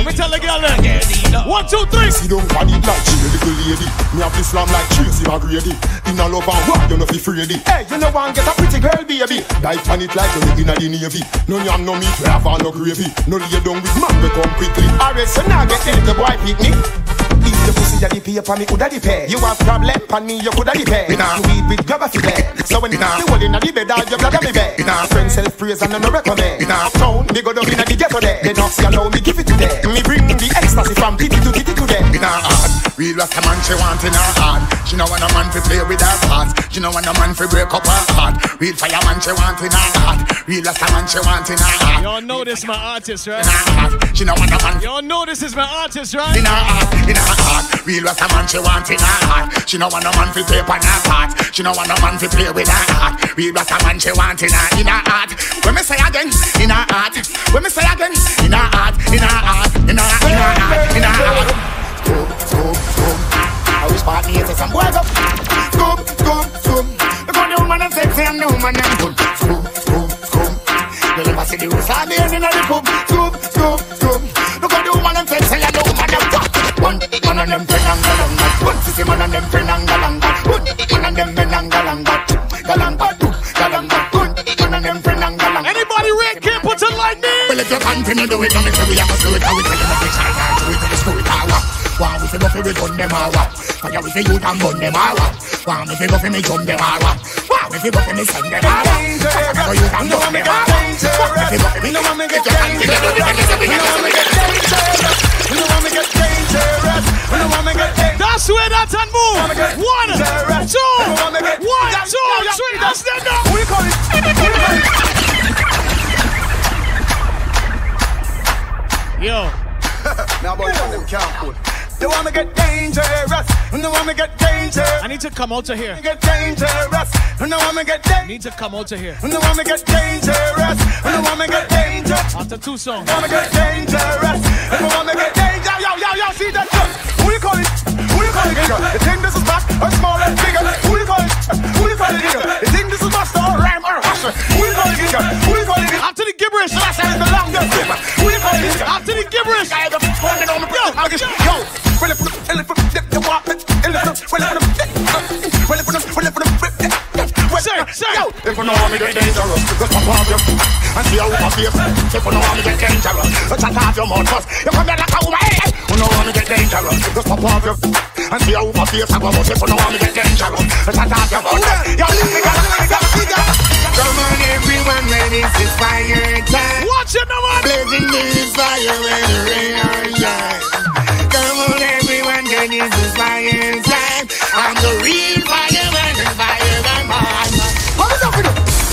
I really Let me tell the girl then. can't get enough. One, two, three. See don't want it like she a little lady. Me have this slam like Tracy McGrady. In a love and walk, you know fi afraid Hey, you know one get a pretty girl, baby. Dive on it like you live in a the navy. No yam, no meat, we have no gravy. No lay down with man, we come quickly. Alright, so now get the little boy picnic. If your pussy daddy pay up on me, coulda the pay. You have problem on me, you coulda the pay. You eat with grab a fi bed. So when you hold in a the bed, all your blood on me bed. Friend self praise and no recommend. Town, me go down in a the ghetto there. The knocks allow me give it to them. Me bring the ecstasy from kitty to kitty to them. in her heart. Real as a man she want in her heart. She know want a man to play with her heart. She know want a man to break up her heart. Real fireman she want in her heart. Real as a man she want in her heart. Y'all know this my artist, right? In her heart. She know want a man Y'all know this is my artist, right? in her heart, in her heart. Real as a man she want in her heart. She know want a man to tape on her heart. She know want a man to play with her heart. Real as a man she want in her in her heart. When me say again, in her heart. When me say again, in her heart, in her heart, in her in her heart, in her heart. I wish part me to some boys up. Scoop, scoop, scoop. Look how the woman them sexy and the woman them good. Scoop, scoop, scoop. You never see the roots of the in the coop. Scoop, scoop, scoop. Look how the woman them sexy and the woman them. One and them and galanga. One sissy man and them friend and galanga. One and them men and galanga. Galanga, two, galanga. One man and them and. Anybody red can put a lightning? Well, if you continue do it, no me say we have to do it. How we tell you not to try hard, do it to the school power. Want we fi go fi we gun them or what? Fire we fi youth and gun them or what? Want me fi go fi me jump them or what? Want me fi go fi me send them or what? Fire go youth and gun them or what? Want me fi go fi me You want me get you continue do it, no me say we You know have to want me it. get dangerous. You know want me get dangerous. You know want me get dangerous. That's where that and move. One, two, one, two, three. That's them now. Who you call it? Who call it? Yo. Now boy, them can't pull. You want me get dangerous. Know want me get dangerous. I need to come out of here. Get dangerous. Know want me get dangerous. Need to come out of here. Know want me get dangerous. Know want me get dangerous. After two songs. Want me get dangerous. Me get dangerous, just pop off your and see how my face. If you know me get dangerous, just shut off your mouth first. You come here like a woman, hey, hey. You know me get dangerous, just pop off your and see how face. I go out if you know me get dangerous, just shut off your mouth. Yo, Come on, everyone, ready to fire time. Watch it, no one. Blazing news, fire and rain, yeah. Come on, everyone, ready to fire time. I'm the real fireman, the fireman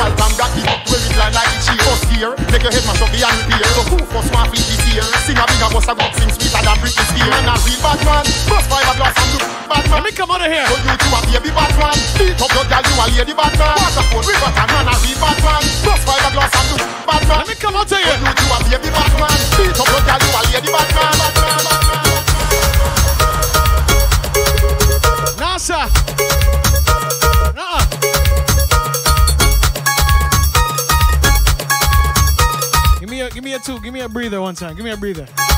Like the care. Got the up where it line like cheer. First gear, make your head mash up beyond repair. So who first want flip this year? Sing a bigger boss a go sing sweeter than Britney Spears. And a real bad man, bust five a glass and look bad man. Let me come out of here. So you two a baby bad man, beat up your girl you a lady bad man. Waterford river and man a real bad man, bust five a glass and me a. Give me a breather one time. Give me a breather.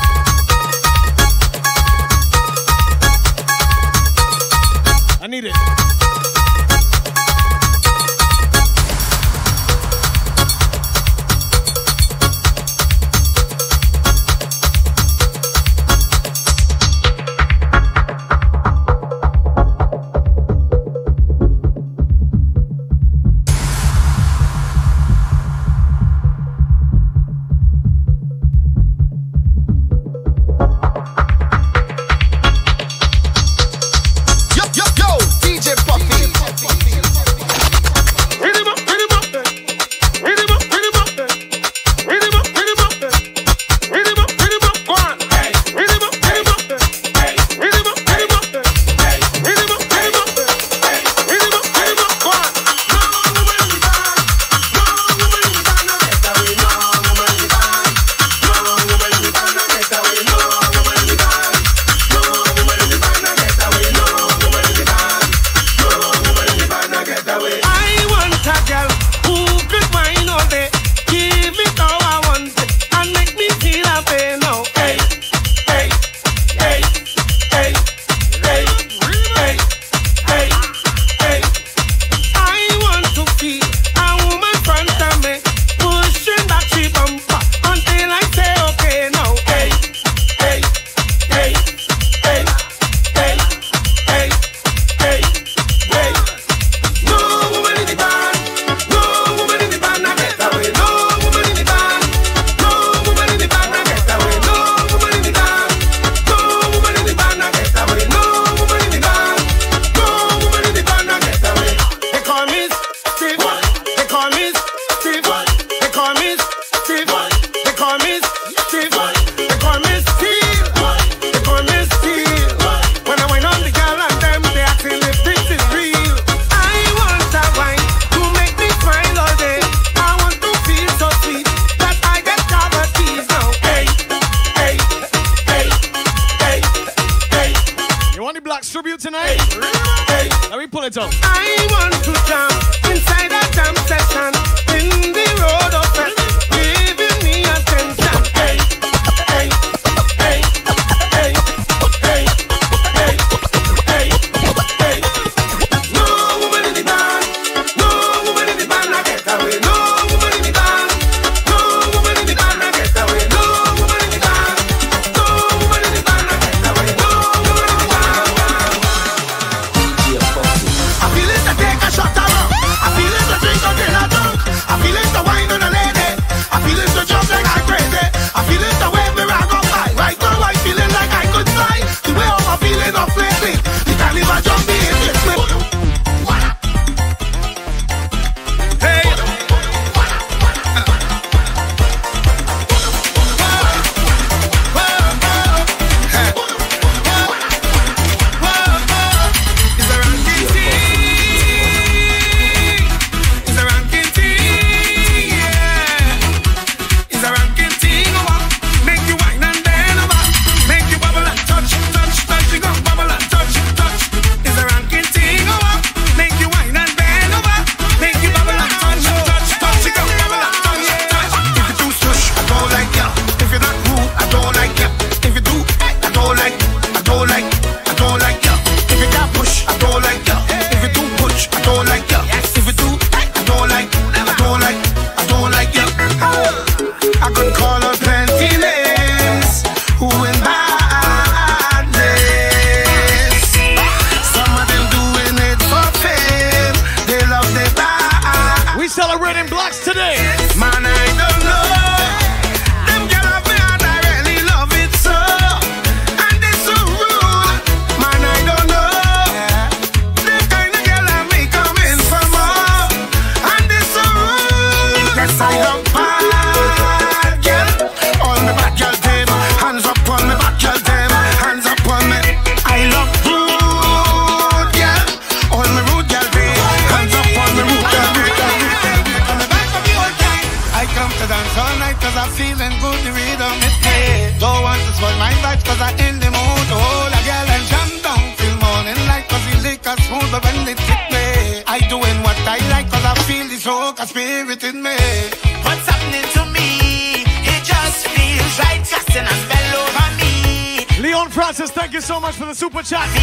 The super chat.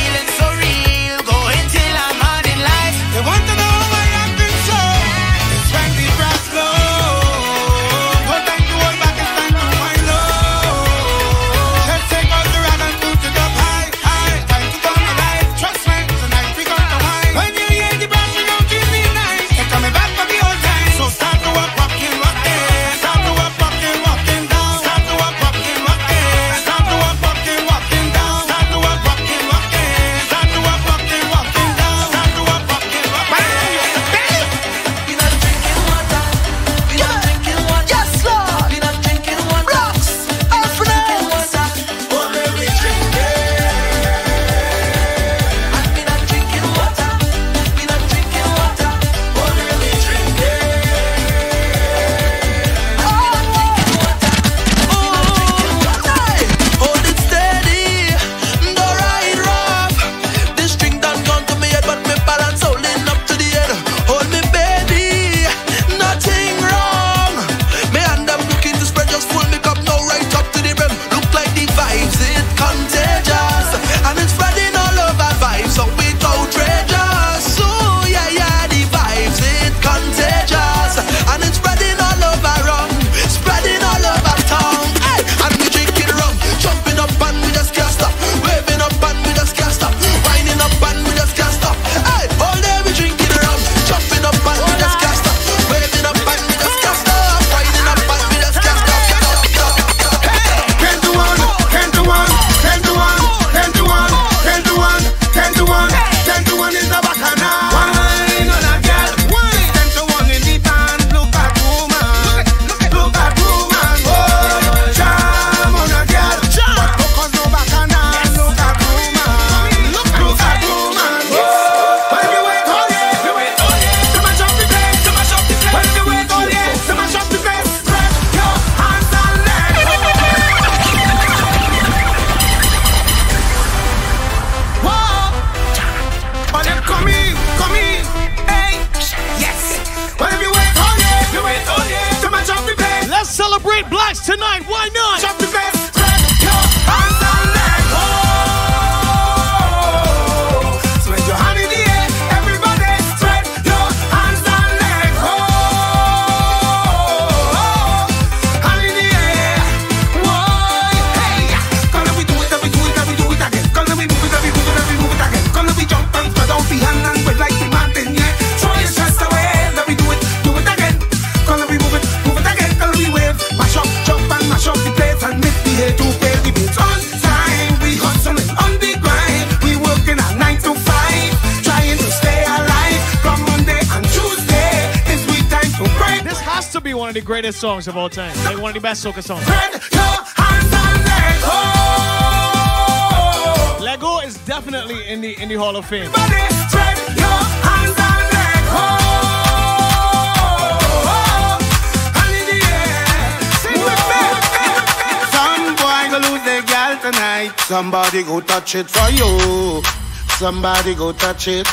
Songs of all time. Like one of the best soca songs. Oh. Lego is definitely in the in the Hall of Fame. Oh. Some boy go lose their gal tonight. Somebody go touch it for you. Somebody go touch it.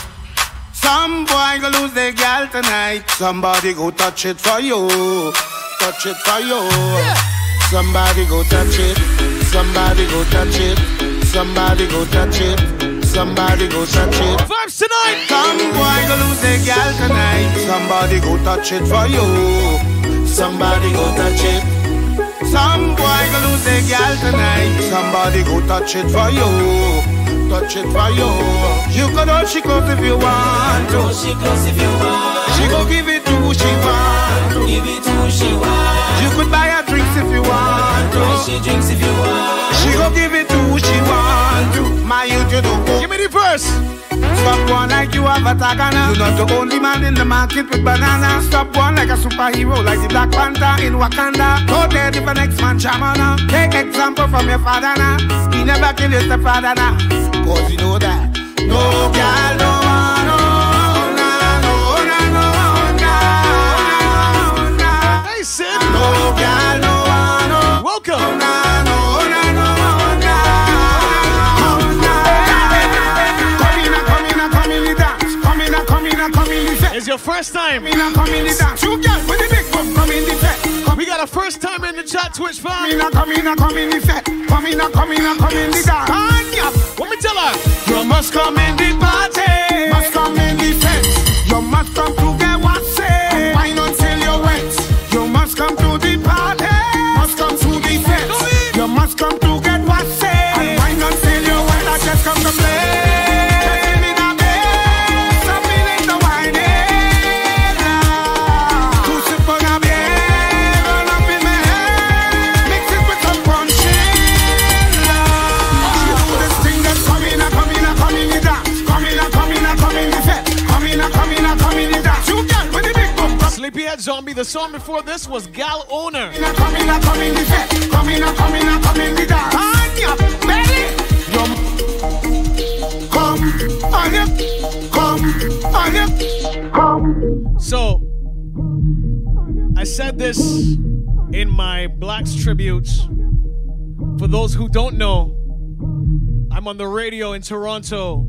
Some boy go lose their gal tonight. Somebody go touch it for you. Touch it for you. Somebody go touch it. Somebody go touch it. Somebody go touch it. Somebody go touch it. Vibes tonight. Some boy go lose their gal tonight. Somebody go touch it for you. Somebody go touch it. Some boy go lose their gal tonight. Somebody go touch it for you. Touch it for you. You could hold she close if you want to. She close if you want. She go give it to who she want. Give it to who she want. You could buy her drinks if you want to. Buy she drinks if you want. She go give it to who she want to. My youth, you don't. Give me the verse. Stop one like you have a tagana. You're not the only man in the market with banana. Stop one like a superhero, like the Black Panther in Wakanda. Go there if the next man shamana. Take example from your father now. He never kill his stepfather now. Cause you know that. No girl, no one, no, nah, in the set. It's your first time. Come in, come in the dance. You girl with the big bum, come in the set. We got a first time in the chat, Twitch fam. Come in, come in, come in the set. Come in, come in, come in the dance. Anya. What me tell her? You must come in the party. Must come in the fence. You must come to get what's say. Wine until you're wet. You must come to the party. Must come to the fence. You must come to get what's say. And wine until you're wet. I just come to play. Zombie. The song before this was Gal Owner. Coming, a coming, a coming the set. Coming, a coming, a coming the dance. Anya, belly. Yum. Come, Anya. Come, Anya. Come. So, I said this in my Blaxx tributes. For those who don't know, I'm on the radio in Toronto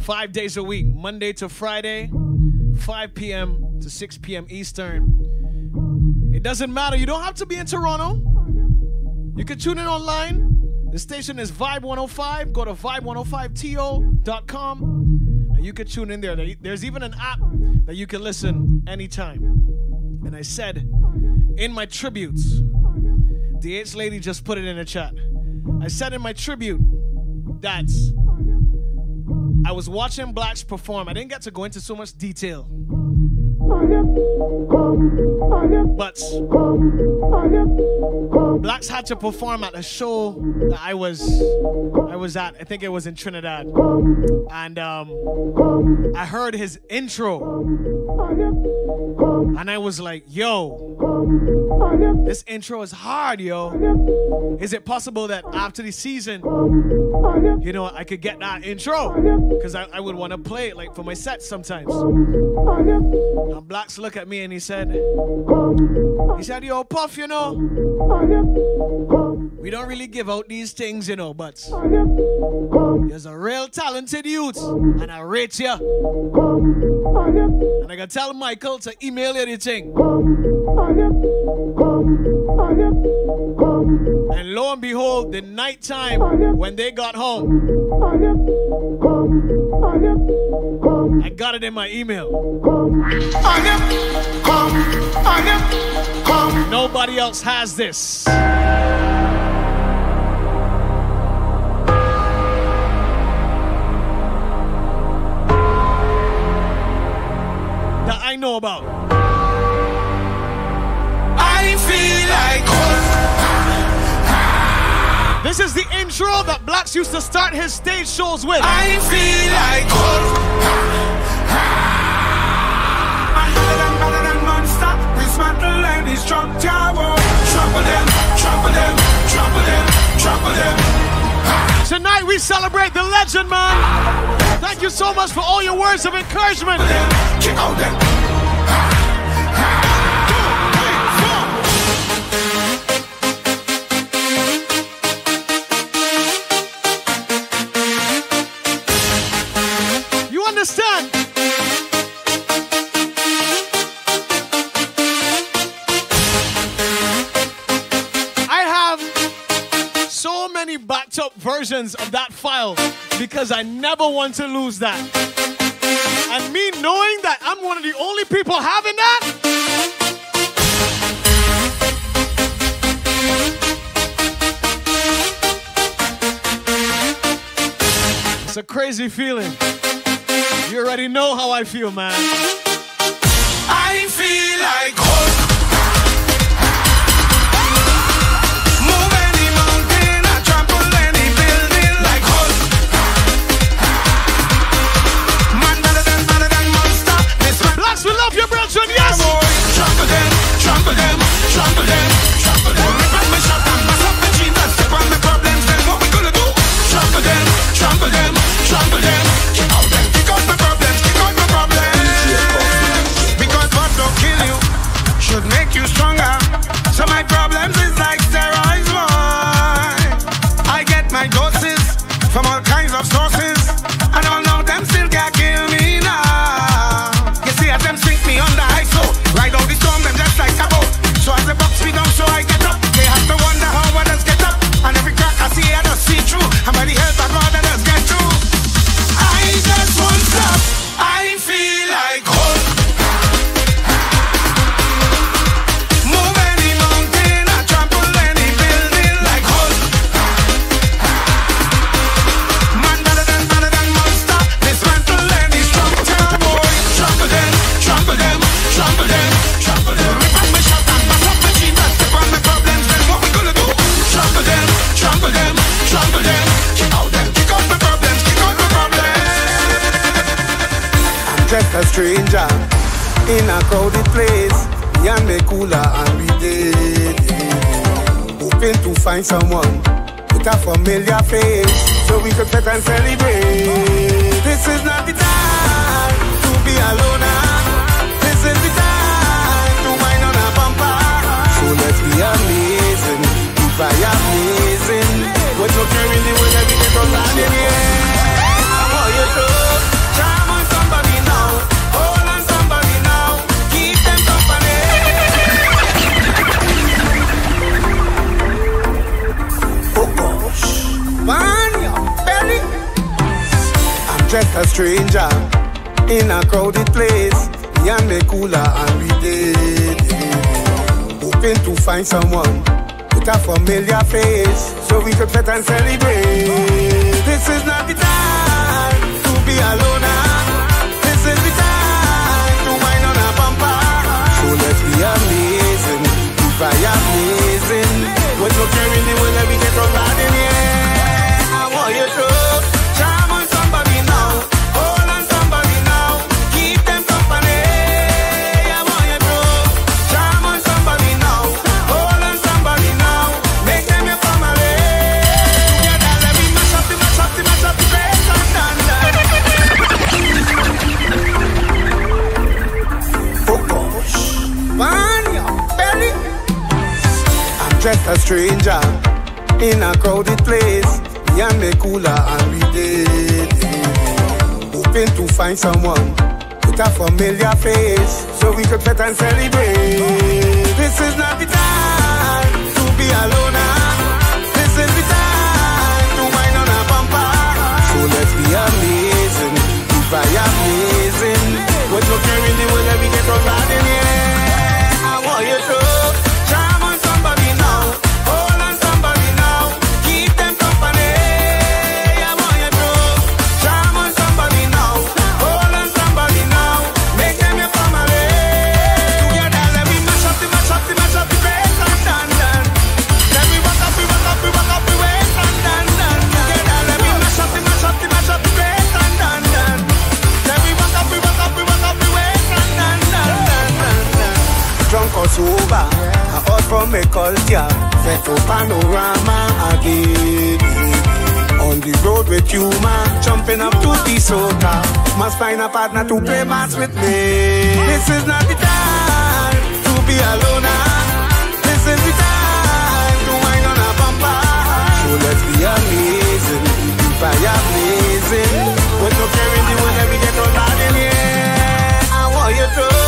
five days a week, Monday to Friday, 5 p.m. to 6 p.m. Eastern. It doesn't matter. You don't have to be in Toronto. You can tune in online. The station is Vibe 105. Go to vibe105to.com and you can tune in there. There- There's even an app that you can listen anytime. And I said in my tributes, the H lady just put it in the chat. I said in my tribute that I was watching Blaxx perform. I didn't get to go into so much detail. But Blaxx had to perform at a show that I was I was at. I think it was in Trinidad. And um I heard his intro. And I was like, yo, this intro is hard, yo. Is it possible that after the season, you know, I could get that intro? Because I, I would want to play it like for my set sometimes. And Blaxx look at me and he said, he said, yo, Puff, you know, we don't really give out these things, you know, but there's a real talented youth, and I rate you. And I can tell Michael to email you the thing. And lo and behold, the night time when they got home, I got it in my email. Nobody else has this. That I know about. Feel like This is the intro that Blaxx used to start his stage shows with. I feel like. Tonight we celebrate the legend, man. Thank you so much for all your words of encouragement. Versions of that file because I never want to lose that. And me knowing that I'm one of the only people having that. It's a crazy feeling. You already know how I feel, man. I you should make you stronger. So my problems crowded place. Me and me cooler and we did. Hoping to find someone with a familiar face so we could sit and celebrate. This is not the time to be alone. This is the time to wind on a bumper. So let's be amazing, I amazing. What you carrying the way that we get on land just a stranger in a crowded place. Me and me cooler and we did. Hoping to find someone with a familiar face so we could sit and celebrate. This is not the time to be alone. This is the time to wind on a bumper. So let's be amazing. If I amazing, what you carrying the way that we get from stranger in a crowded place. Me and me cooler and we did. Hoping to find someone with a familiar face so we could sit and celebrate. This is not the time to be alone. This is the time to wind on a bumper. So let's be amazing. If I amazing, what you carrying the way that we get from bad in here. I want you to from a culture Set for panorama again. On the road with you man Jumping up to the soda. Must find a partner to play bass with me. This is not the time To be alone ah. This is the time To wind on a bumper. So let's be amazing The fire blazing When you're carrying the world, let me get all out in here I want you to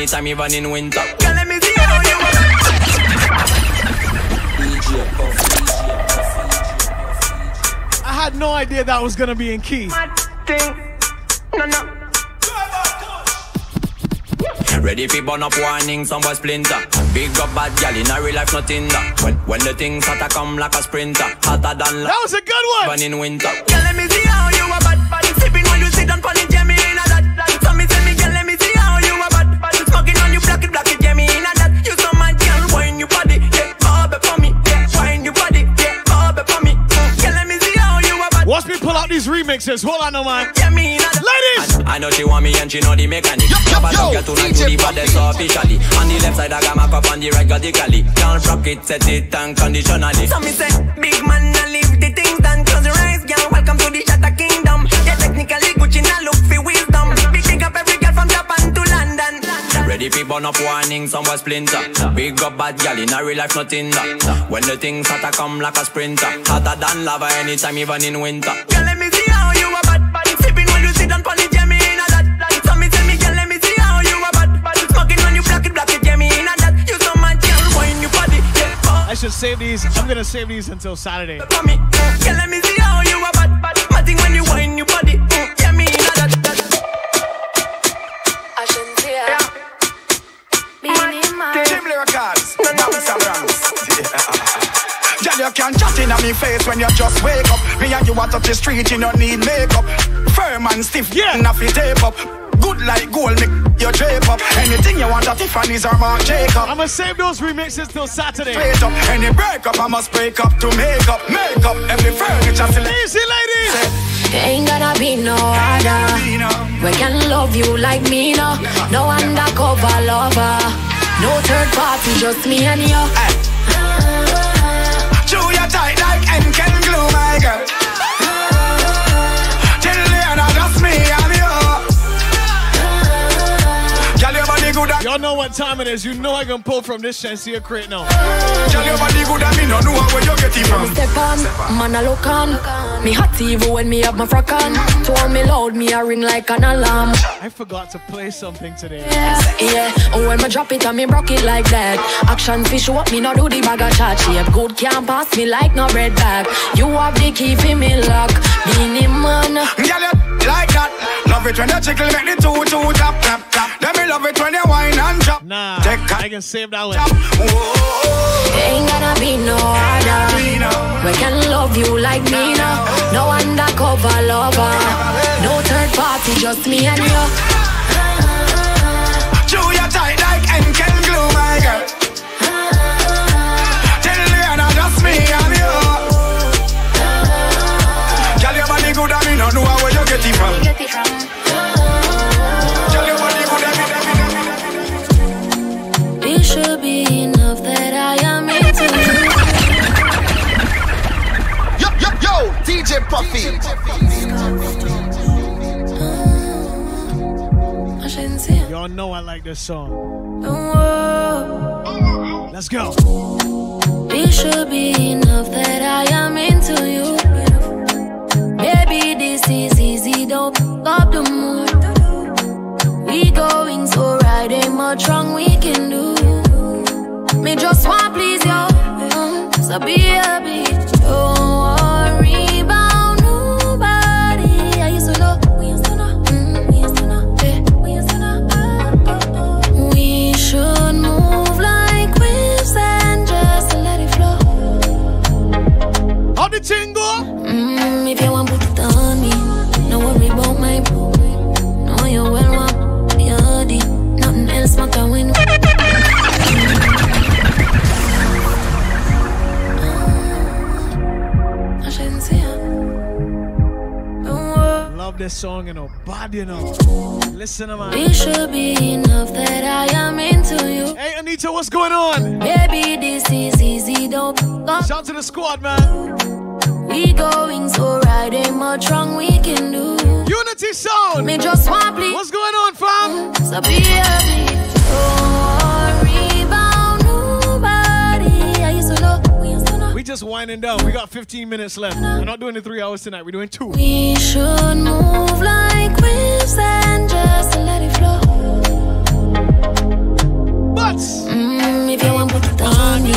anytime, even in winter. Girl, let me see how you I had no idea that was gonna be in key. No, no. Ready fi burn up warning, somewhere splinter. Big up bad gal in a real life, nothing that. When when the things start to come like a sprinter, hotter than lava. That was a good one. Even in winter. Remixes. Hold on, no man. Jammy in a that. Ladies, I know she want me and she know the mechanic. Yo, yo, yo, tonight to the baddest officially. On the left side I got my cup, on the right got the galley. Can't rock it, set it unconditionally. So me say, big man, I leave the things done. Close your eyes, girl. Welcome to the Shatter Kingdom. Yeah, technically Gucci now look for wisdom. Big big up every girl from Japan to London. Ready fi burn up warning, somewhere splinter. Big up bad gal in a real life, nothing that. When the things start to come like a sprinter, hotter than lava anytime, even in winter. Girl, should save these. I'm gonna save these until Saturday. For me, girl, let me see how you a bad bad. Matting when you wine your body, mm. yeah, me in a that that. Jim Lyricals, Bounce around. Girl, you can chat in on me face when you just wake up. Me and you want up the street, you don't need makeup. Firm and stiff, yeah, enough you tape up. Good like gold, make you drape up. Anything you want at Tiffany's or Marc Jacob. I'ma save those remixes till Saturday. Straight up, any break up, I must break up to make up. Make up, every furniture select. Easy, ladies. Ain't gonna be no other. We can love you like me, no. No undercover lover. No third party, just me and you. Chew your tight like M can glue, my girl. Good. Yo, know what time it is, you know I can pull from this Shenseea crate now. Girl, your body good and me no know where you get it from. Step on, man I look on. Me hot even when me have my frock on. Told me loud, me a ring like an alarm. I forgot to play something today. Yeah, yeah. Oh, when me drop it and me broke it like that. Action fish what me no do the bag of chat. Shape good can't pass me like no red bag. You have the key for me lock. Beenie Man. Girl, you like that. Love it when you chickle make the two two tap tap tap. Then me love it when you wine and drop. Nah, Take I can save that one. Ain't gonna be no other. We can love you like me now. No undercover lover. No third party, just me and you. Chew your tight like Enken glue, my girl. Tell Rihanna just me and you. Girl, your body good and me no know where you get it from. Girl, your body good and It should be enough that I am into you. Yo, yo, yo, DJ Puffy. I shouldn't say Y'all know I like this song. Oh, Let's go. It should be enough that I am into you. Is easy, don't up the mood. We going so right, ain't much wrong we can do. Me just want please you, mm, so be happy. Don't this song, you know. Bad, you know. Listen to man. It should be enough that I am into you. Hey, Anita, what's going on? Baby, this is easy, don't. Shout to the squad, man. We going so right, ain't much wrong we can do. Unity sound. Me just want please. What's going on, fam? So be happy. Don't just winding down. We got 15 minutes left. We're not doing the three hours tonight. We're doing two. We should move like waves and just let it flow. But mm, if you want put it on me,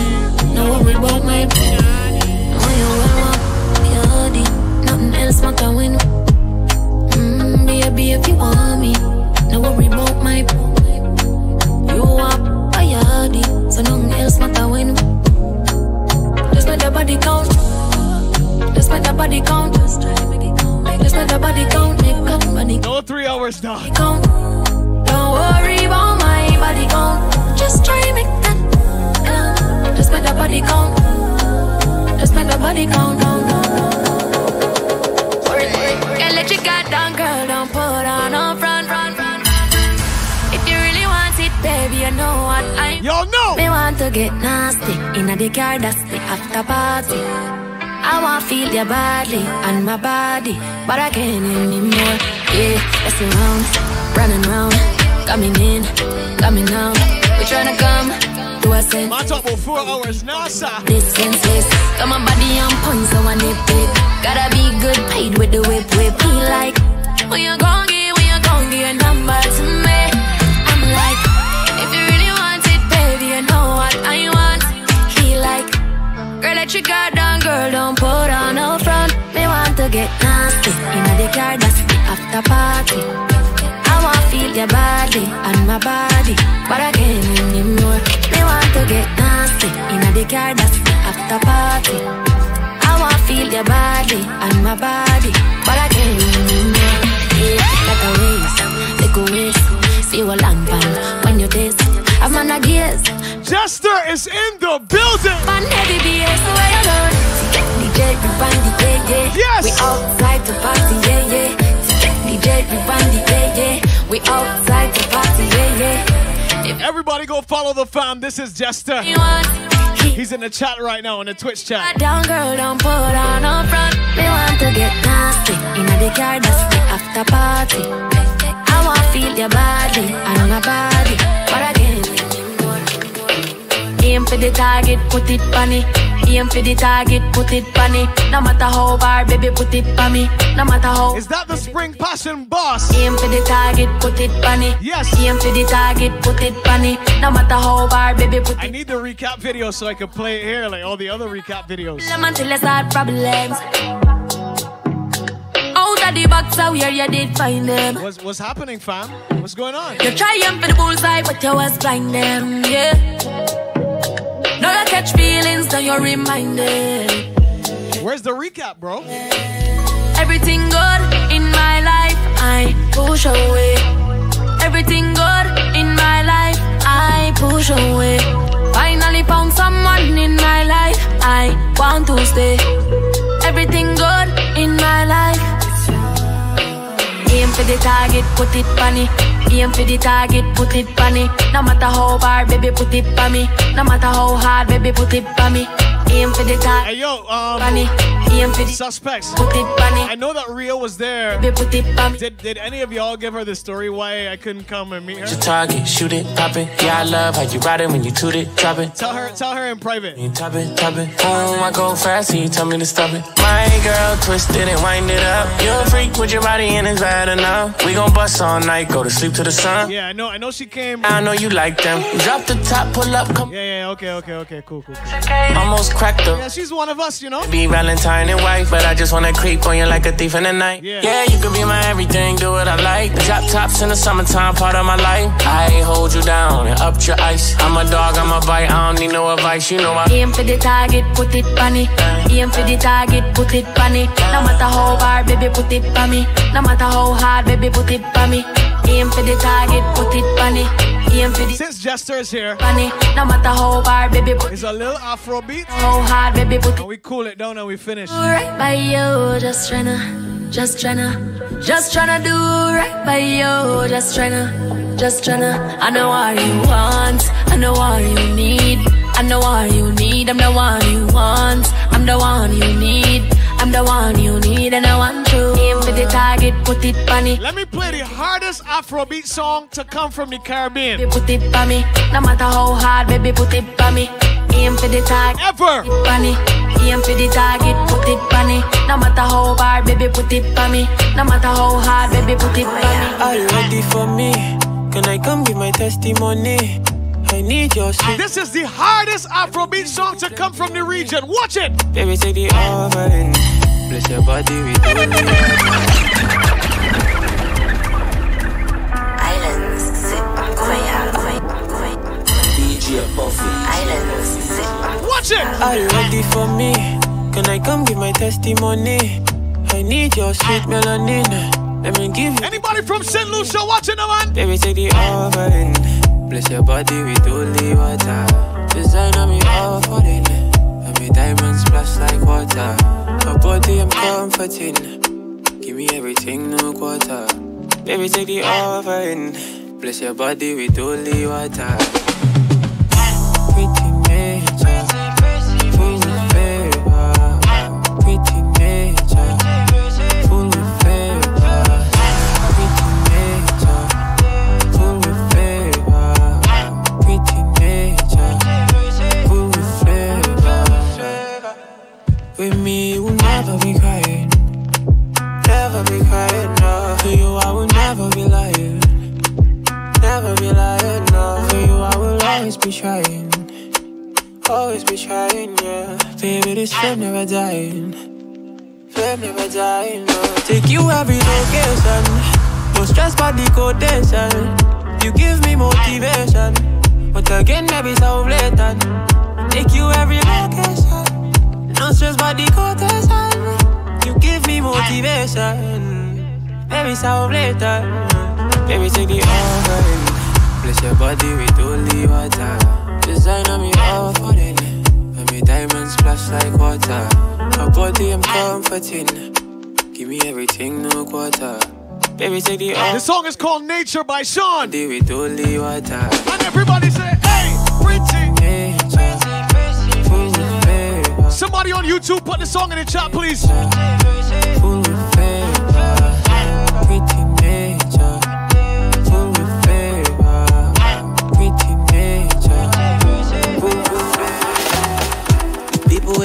no worry about my body. No, you will want body. Nothing else matter when. Body count. Just let the body count. Just let the body count. Body No three hours count. Don't worry about my body count. Just try make that count. Just let the body count. Just let the body count. count, count. Can't let down, girl. Want to get nasty in a the car. That's the after party. I want to feel your body and my body, but I can't anymore. Yeah, it's around, running round, coming in, coming out. We tryna come to a sense. My talk about four hours now, sir. This senseless, got my body on point, so I nip it. Gotta be good paid with the whip, whip. He like, when you gon' get, when you gon' get a number what I want. He like, girl, let your guard down, girl, don't put on no front. Me want to get nasty, in the car, that's the after party. I want feel your body and my body, but I can't anymore. Me want to get nasty, in the car, that's the after party. I want feel your body and my body, but I can't anymore. Yeah, like a waste, take a waste, see what long pan when you taste. I'm on a gears. Jester is in the building. Man, heavy BS, where you going? DJ, we band the yeah, yeah. Yes. We outside to party, yeah, yeah. DJ, we the yeah, yeah. We outside to party, yeah, yeah. If Everybody go follow the fam. This is Jester. He's in the chat right now, in the Twitch chat. down, girl, don't put on up front. Me want to get nasty in the car, that's the after party. I want to feel your body and my body, but I Aim for the target, put it on it. Aim for the target, put it on it. No matter how far, baby, put it on me. No matter how. Is that the Spring Passion boss? Aim for the target, put it on it. Yes. Aim for the target, put it on it. No matter how far, baby, put I need the recap video so I can play it here like all the other recap videos. until I start problems. Out of the box, out here you did find them. What's, what's happening, fam? What's going on? You're trying for the bullseye, but you was blind them, yeah. Now you catch feelings, now you're reminded. Where's the recap, bro? Everything good in my life, I push away. Everything good in my life, I push away. Finally found someone in my life, I want to stay. Everything good in my life. For the target, put it it. Aim for the target, put it it. No matter how far, baby, put it on me. No matter how hard, baby, put it on me. Aim for the target. Hey, yo, um, for the suspects. Put it bunny. I know that Rio was there. Baby, put it on me. Did, did any of y'all give her the story why I couldn't come and meet her? Your target, shoot it, pop it. Yeah, I love how you ride it when you toot it, drop it. Tell her, tell her in private. You top it, top it. Boom, I go fast, and you tell me to stop it. My girl, twist it and wind it up. You a freak with your body and it's bad enough. We gon' bust all night, go to sleep to the sun. Yeah, I know, I know she came. I know you like them. Drop the top, pull up, come. Yeah, yeah, okay, okay, okay, cool, cool. cool. Almost cracked her. Yeah, she's one of us, you know. Be Valentine and wife, but I just wanna creep on you like a thief in the night. Yeah. you could be my everything, do what I like. The drop tops in the summertime, part of my life. I hold you down and up your ice. I'm a dog, I'm a bite, I don't need no advice, you know I. Aim for the target, put it on it. Aim for the target, put it on it. No matter how far, baby, put it on me. No matter how hard, baby, put it on me. Aim for the target, put it on it. Aim for the Since Jester is here. No matter how far, baby, put it's a little Afro beat. how hard, baby, put And we cool it down and we finish. right by you. Just tryna, just tryna, just tryna do right by you. Just tryna, just tryna. I know what you want, I know what you need. I know what you need. I'm the one you want. I'm the one you need. I'm the one you need, and I want you. Aim for the target, put it on it. Let me play the hardest Afrobeat song to come from the Caribbean. Baby, put it on me. No matter how hard, baby, put it on me. Aim for the target. Ever. On it. Aim for the target, put it on it. No matter how hard, baby, put it on me. No matter how hard, baby, put it on me. Are you ready for me? Can I come give my testimony? I need your sweet. This is the hardest Afrobeat song to come from the region. Watch it. Baby, take the over and Bless your body with Islands, sit back, DJ Puffy. Islands, sit. Watch it. Are you ready for me? Can I come give my testimony? I need your sweet melanin. Let me give you. Anybody from St. Lucia watching the man? Baby, take the offering. Bless your body with holy water. Design on me offering. And me diamonds splash like water. Her body I'm comforting. Give me everything, no quarter. Baby, take the offering. Bless your body with holy water. Always be trying, always be trying. Yeah, baby, this flame never dying, flame never dying. No, take you every location, no stress by the quotation. You give me motivation, but again maybe so blatant. Take you every location. No stress by the quotation. You give me motivation. Baby, so later. Baby, take the offering. Your body with holy water. Design on me offering. And me diamonds splash like water. Her body I'm comforting. Give me everything, no quarter. Baby, take the offering. This song is called Nature by Sean. Body with holy water. And everybody say, hey, pretty. Nature, full of favor. Somebody on YouTube, put the song in the chat, please.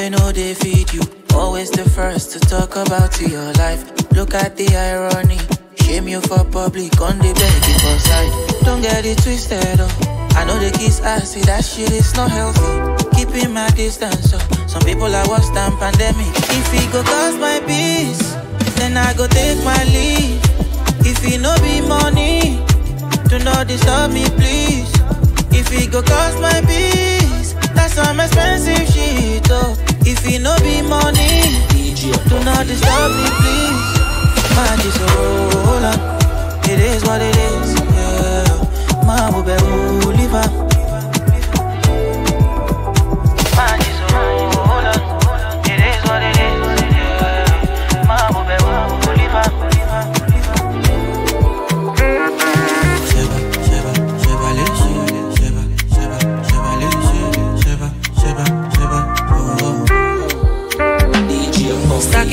We know they feed you. Always the first to talk about your life. Look at the irony. Shame you for public, on the beg for side. Don't get it twisted, oh. I know the kids I see that shit is not healthy. Keeping my distance, oh. Some people are worse than pandemic. If it go cause my peace, then I go take my leave. If it no be money, do not disturb me, please. If it go cost my peace, that's some expensive shit, oh. If it no be money, do not disturb me, please. Just oh, hold on. It is what it is, yeah. Man, will be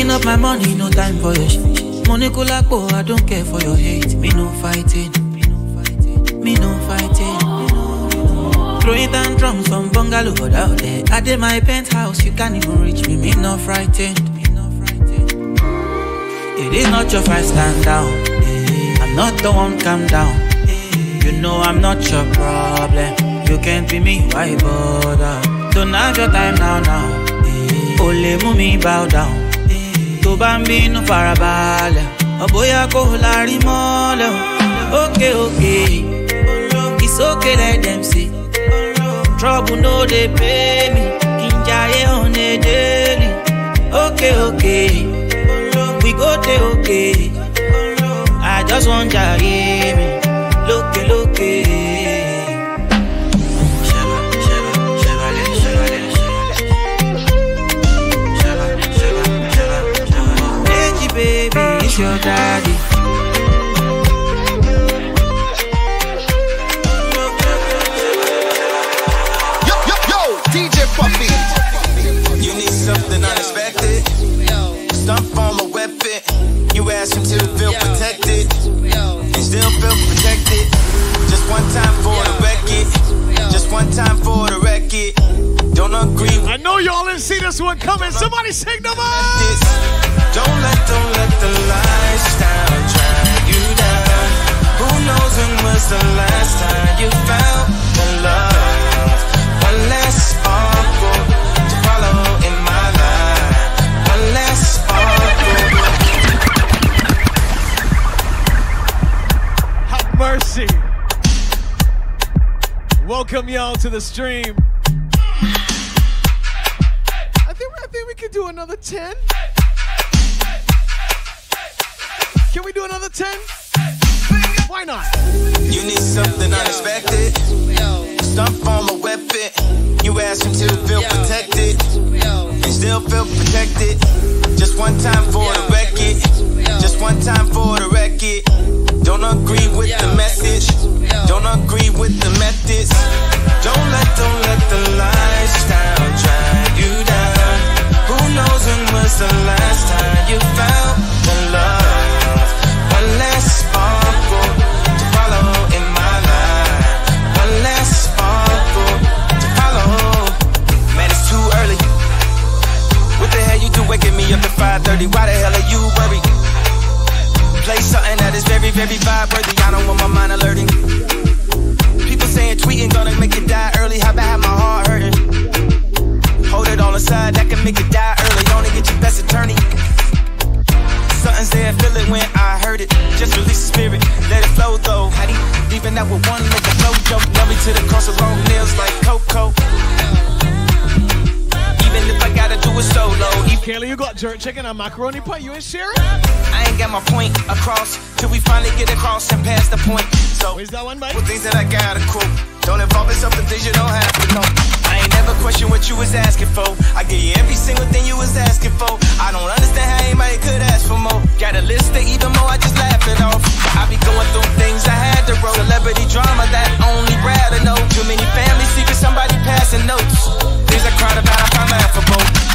Stacking up my money, no time for your shit. Money kulapo, oh, I don't care for your hate. Me no fighting, me no fighting. Throwing down drums from bungalow out there. I did my penthouse, you can't even reach me. Me no frightened. It is not your fight, stand down. I'm not the one, calm down. You know I'm not your problem. You can't be me, why bother? Don't have your time now, now. Only mú mi bow down. Tó bá ń bínú farabalẹ̀. Ọ̀bóyá kò lárí mọ́lẹ̀. Òkè òkè okay let them say trouble no dey pay me. Kí n jayé on a òkè òkè we go dey òkè i just wan jayé mi. Lókè lókè. Baby, your daddy. Yo, yo, yo, DJ Puffy. You need something unexpected. Stunt from a weapon. You ask him to feel protected. And still feel protected. Just one time for the record. Just one time for the record. Don't agree I know y'all didn't see this one coming. Somebody sing the this. Don't let, don't let the lifestyle drag you down. Who knows when was the last time you felt the love? One less to follow in my life. One less mercy. Welcome y'all to the stream. I think I think we could do another 10. Do another 10? Why not? You need something unexpected. Stunt from a weapon. You ask him to feel protected. And still feel protected. Just one time for the record. Just one time for the record. Don't agree with the message. Don't agree with the methods. Don't let, don't let the lifestyle drag you down. Who knows when was the last time Jerk chicken on macaroni pie. You ain't sharing? I ain't got my point across till we finally get across and pass the point. So, where's that one, mate? With things that I gotta quote. Don't involve yourself in things you don't have to know. I ain't never question what you was asking for. I give you every single thing you was asking for. I don't understand how anybody could ask for more. Got a list of even more, I just laugh it off. I be going through things I had to roll. Celebrity drama that only Brad to know. Too many family secrets, somebody passing notes. Things I cried about, I find laughable.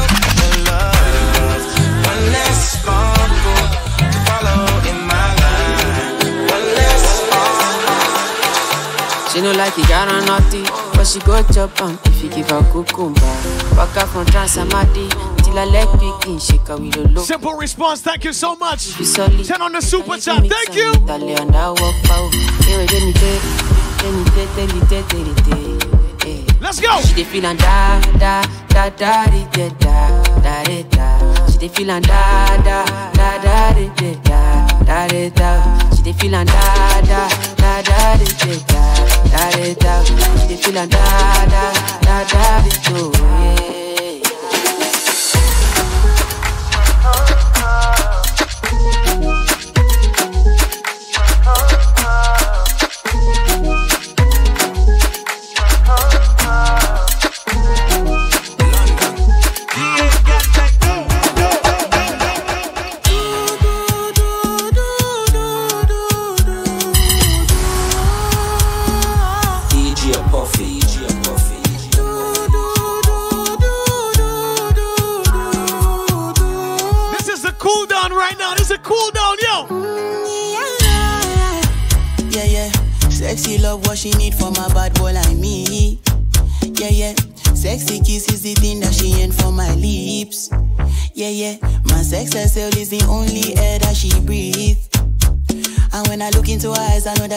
you know like you got on naughty, but she go chop am if you give her cucumber. Back up from Transamadi till I leg begin shake her with a look. Simple response, thank you so much. Turn on the super chat, thank you. Let's go. She dey da da da da da da da da. She dey feelin' da da da da di da da da da. She dey feelin' da da da da da da da di da. She dey feelin' da da da da di do.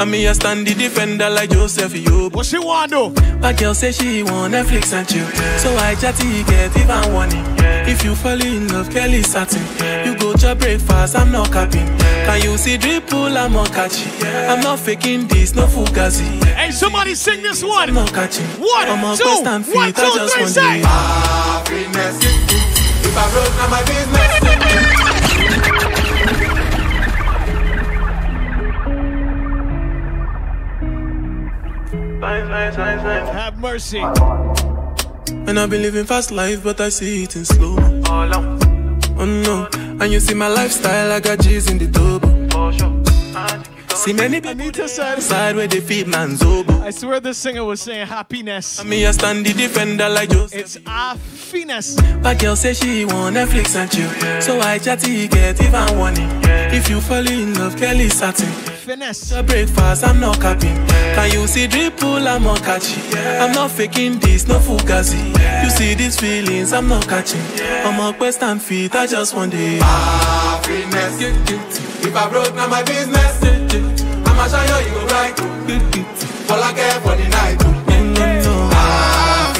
and me I stand the defender like Joseph Yobo. What she want do? My girl say she want Netflix and chill, so I chatty get even warning. If you fall in love, Kelly satin. You go to breakfast, I'm not capping. Can you see dripple? I'm not catching. I'm not faking this, no fugazi. Hey, somebody sing this one. I'm not catching. One, I'm on two, feet, one, I just three, say. Happiness. Ah, if I broke, now my business. Have mercy. And I've been living fast life, but I see it in slow. Oh, oh no, and you see my lifestyle, I got G's in the double. See many people side where they feed man's oboe. I swear this singer was saying happiness. Me I stand the defender like Joseph. It's happiness. But girl say she want Netflix and chill, so I chatty get even warning. If you fall in love, Kelly satin. Finesse. To breakfast, I'm not capping. Can you see dripple? I'm not catching. I'm not faking this, no fugazi. You see these feelings, I'm not catching. I'm a quest and feet, I just want it. Ah, Happiness. If I broke, now my business. I'ma show you, you go right. All I care for the night. Happiness. Ah,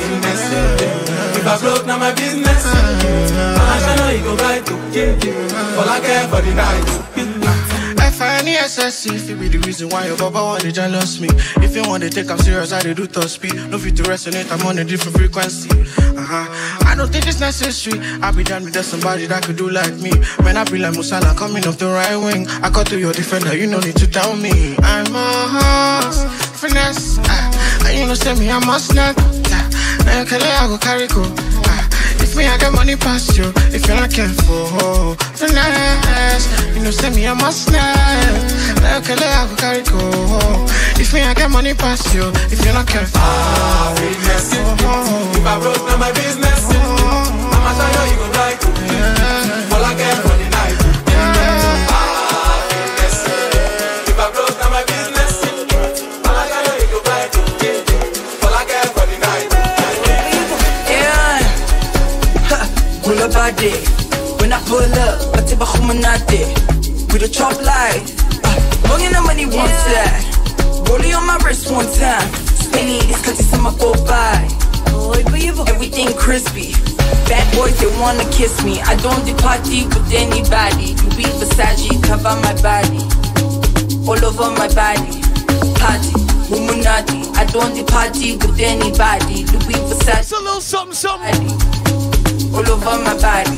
if I broke, now my business. Ah. I'ma show you, you go right. All I care for the night. F-I-N-E-S-S, if it be the reason why your baba want to jealous me. If you want to take I'm serious, I do top speed. No fit to resonate, I'm on a different frequency. Uh-huh. I don't think it's necessary. I be done with that somebody that could do like me. Man, I be like Musala coming off the right wing. I cut to your defender, you no need to tell me. I'm a horse, finesse. Uh, and you know, say me, I must not. Uh, now, Kelly, I go carry go. If me, I got money past you. If you're not careful, finesse. You know, say me, I must not. Now, Kelly, I go carry go. If me, I got money past you. If you're not careful, ah, Happiness. If I broke, now my business. I'ma All I care for the night. Yeah. Pull up body. When I pull up, I take a humanate. With a chop light. Ah, Long in the money one side. Rolling on my wrist one time. Spinning this cause it's my go by. Everything crispy. Bad boys, they wanna kiss me. I don't do party with anybody. Louis Versace cover my body. All over my body. Party. Illuminati. I don't do party with anybody. Louis Versace. It's a little something, something. All over my body.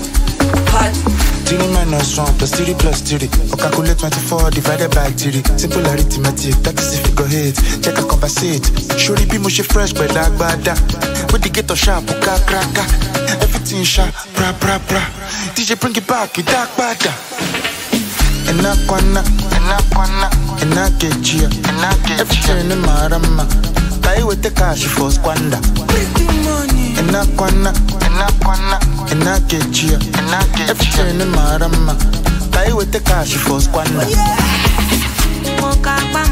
Party. 3 minus 1 plus 3 plus 3 Or calculate 24 divided by 3 Simple arithmetic, that is if you go hit. Check and conversate. Surely be mushy fresh, but like bada uh. With the ghetto sharp, oh, uka kraka uh. Everything sharp, bra bra bra. DJ bring it back, it dark bada Enakwana, enakwana, enakechia Everything in marama Buy with the cash for squander Enakwana, enakwana, enakechia Everything in marama Buy with the cash for squander Mokapa,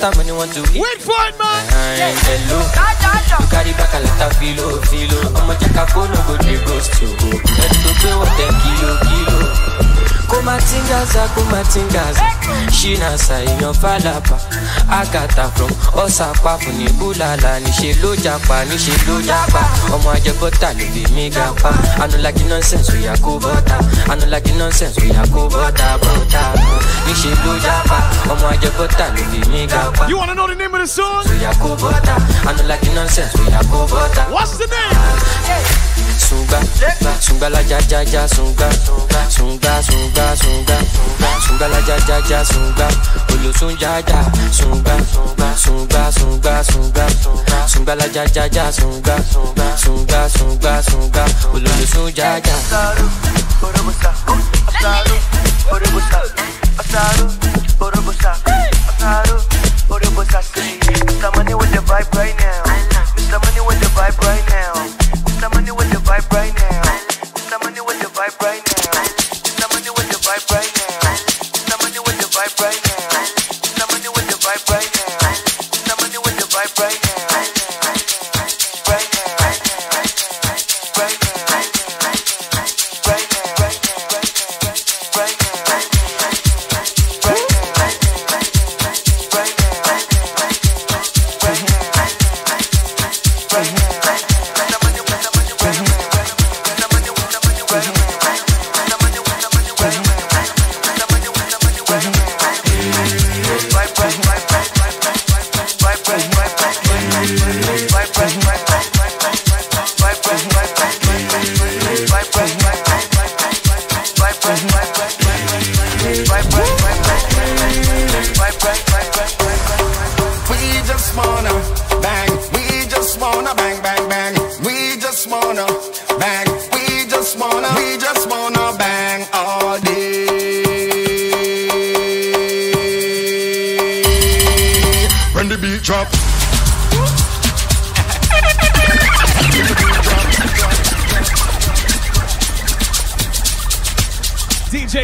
stop when you want to eat. Wait for it, man. Yeah. Hello. You carry back a lot of filo, filo. I'm a jackafo, no good, dey ghost you. Let's go pay what ten kilo, kilo. Kumatingaza, kumatingaza. Shina sa in your falapa. Agatha from Ọ̀sàpá fún ní búlàlà níṣẹ́ ló japa níṣẹ́ ló japa ọmọ ajẹbọ́tà ló fi mí ga pa anulagi nonsense oya kó bọ́tà anulagi nonsense oya kó bọ́tà bọ́tà níṣẹ́ ló japa ọmọ ajẹbọ́tà ló fi mí ga pa. You wanna know the name of the song? oya kó bọ́tà anulagi nonsense oya kó bọ́tà. What's the name? Sunga, sunga la ja ja ja sunga, sunga sunga sunga, sunga la ja ja ja sunga yo sun ya ya. Sunga, sunga, sunga, sunga Sunga la ya ya ya. Sunga, sunga, sunga, sunga Ololo sun ya ya. Asaru, orobosa Asaru, orobosa Asaru, orobosa Asaru, orobosa Say, someone with the vibe right now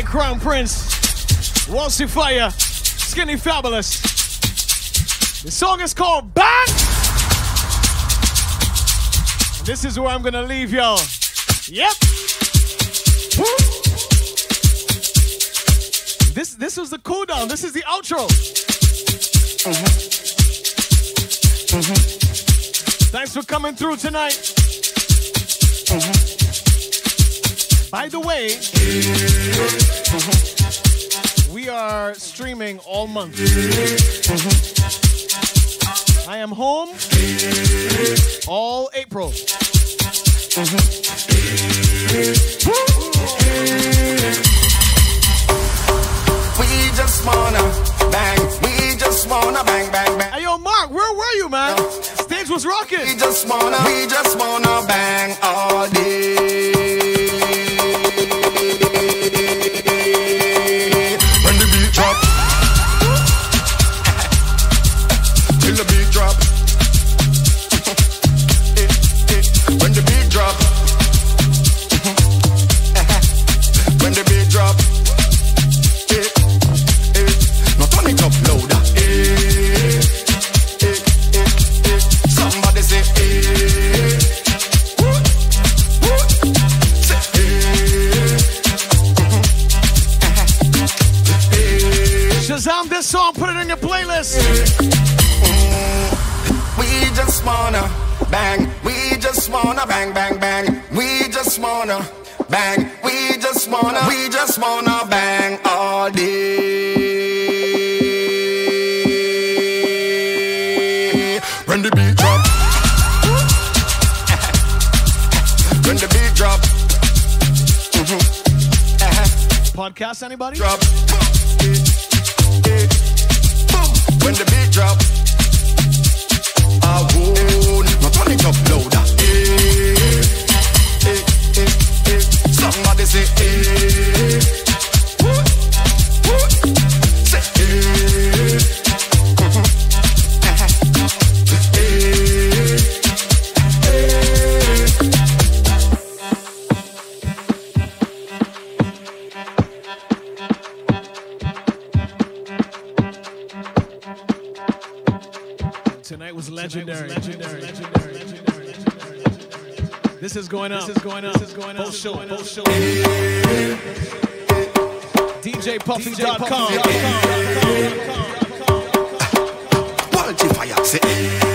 Crown Prince, Walshy Fire, Skinny Fabulous. The song is called Bang! And this is where I'm gonna leave y'all. Yep. This this was the cool down. This is the outro. Thanks for coming through tonight. By the way, we are streaming all month. I am home all April. We just wanna bang. We just wanna bang, bang, bang. Hey, yo, Mark, where were you, man? Stage was rocking. We just wanna, we just wanna bang all day. Wanna bang. We just wanna, we just wanna bang all day. When the beat drop. When the beat drop. Mhm. Uh-huh. Podcast, anybody? Drop. This is going up. This is going up. This is going up. Post show. Post show. DJPuffy.com. Walshy fire say mm,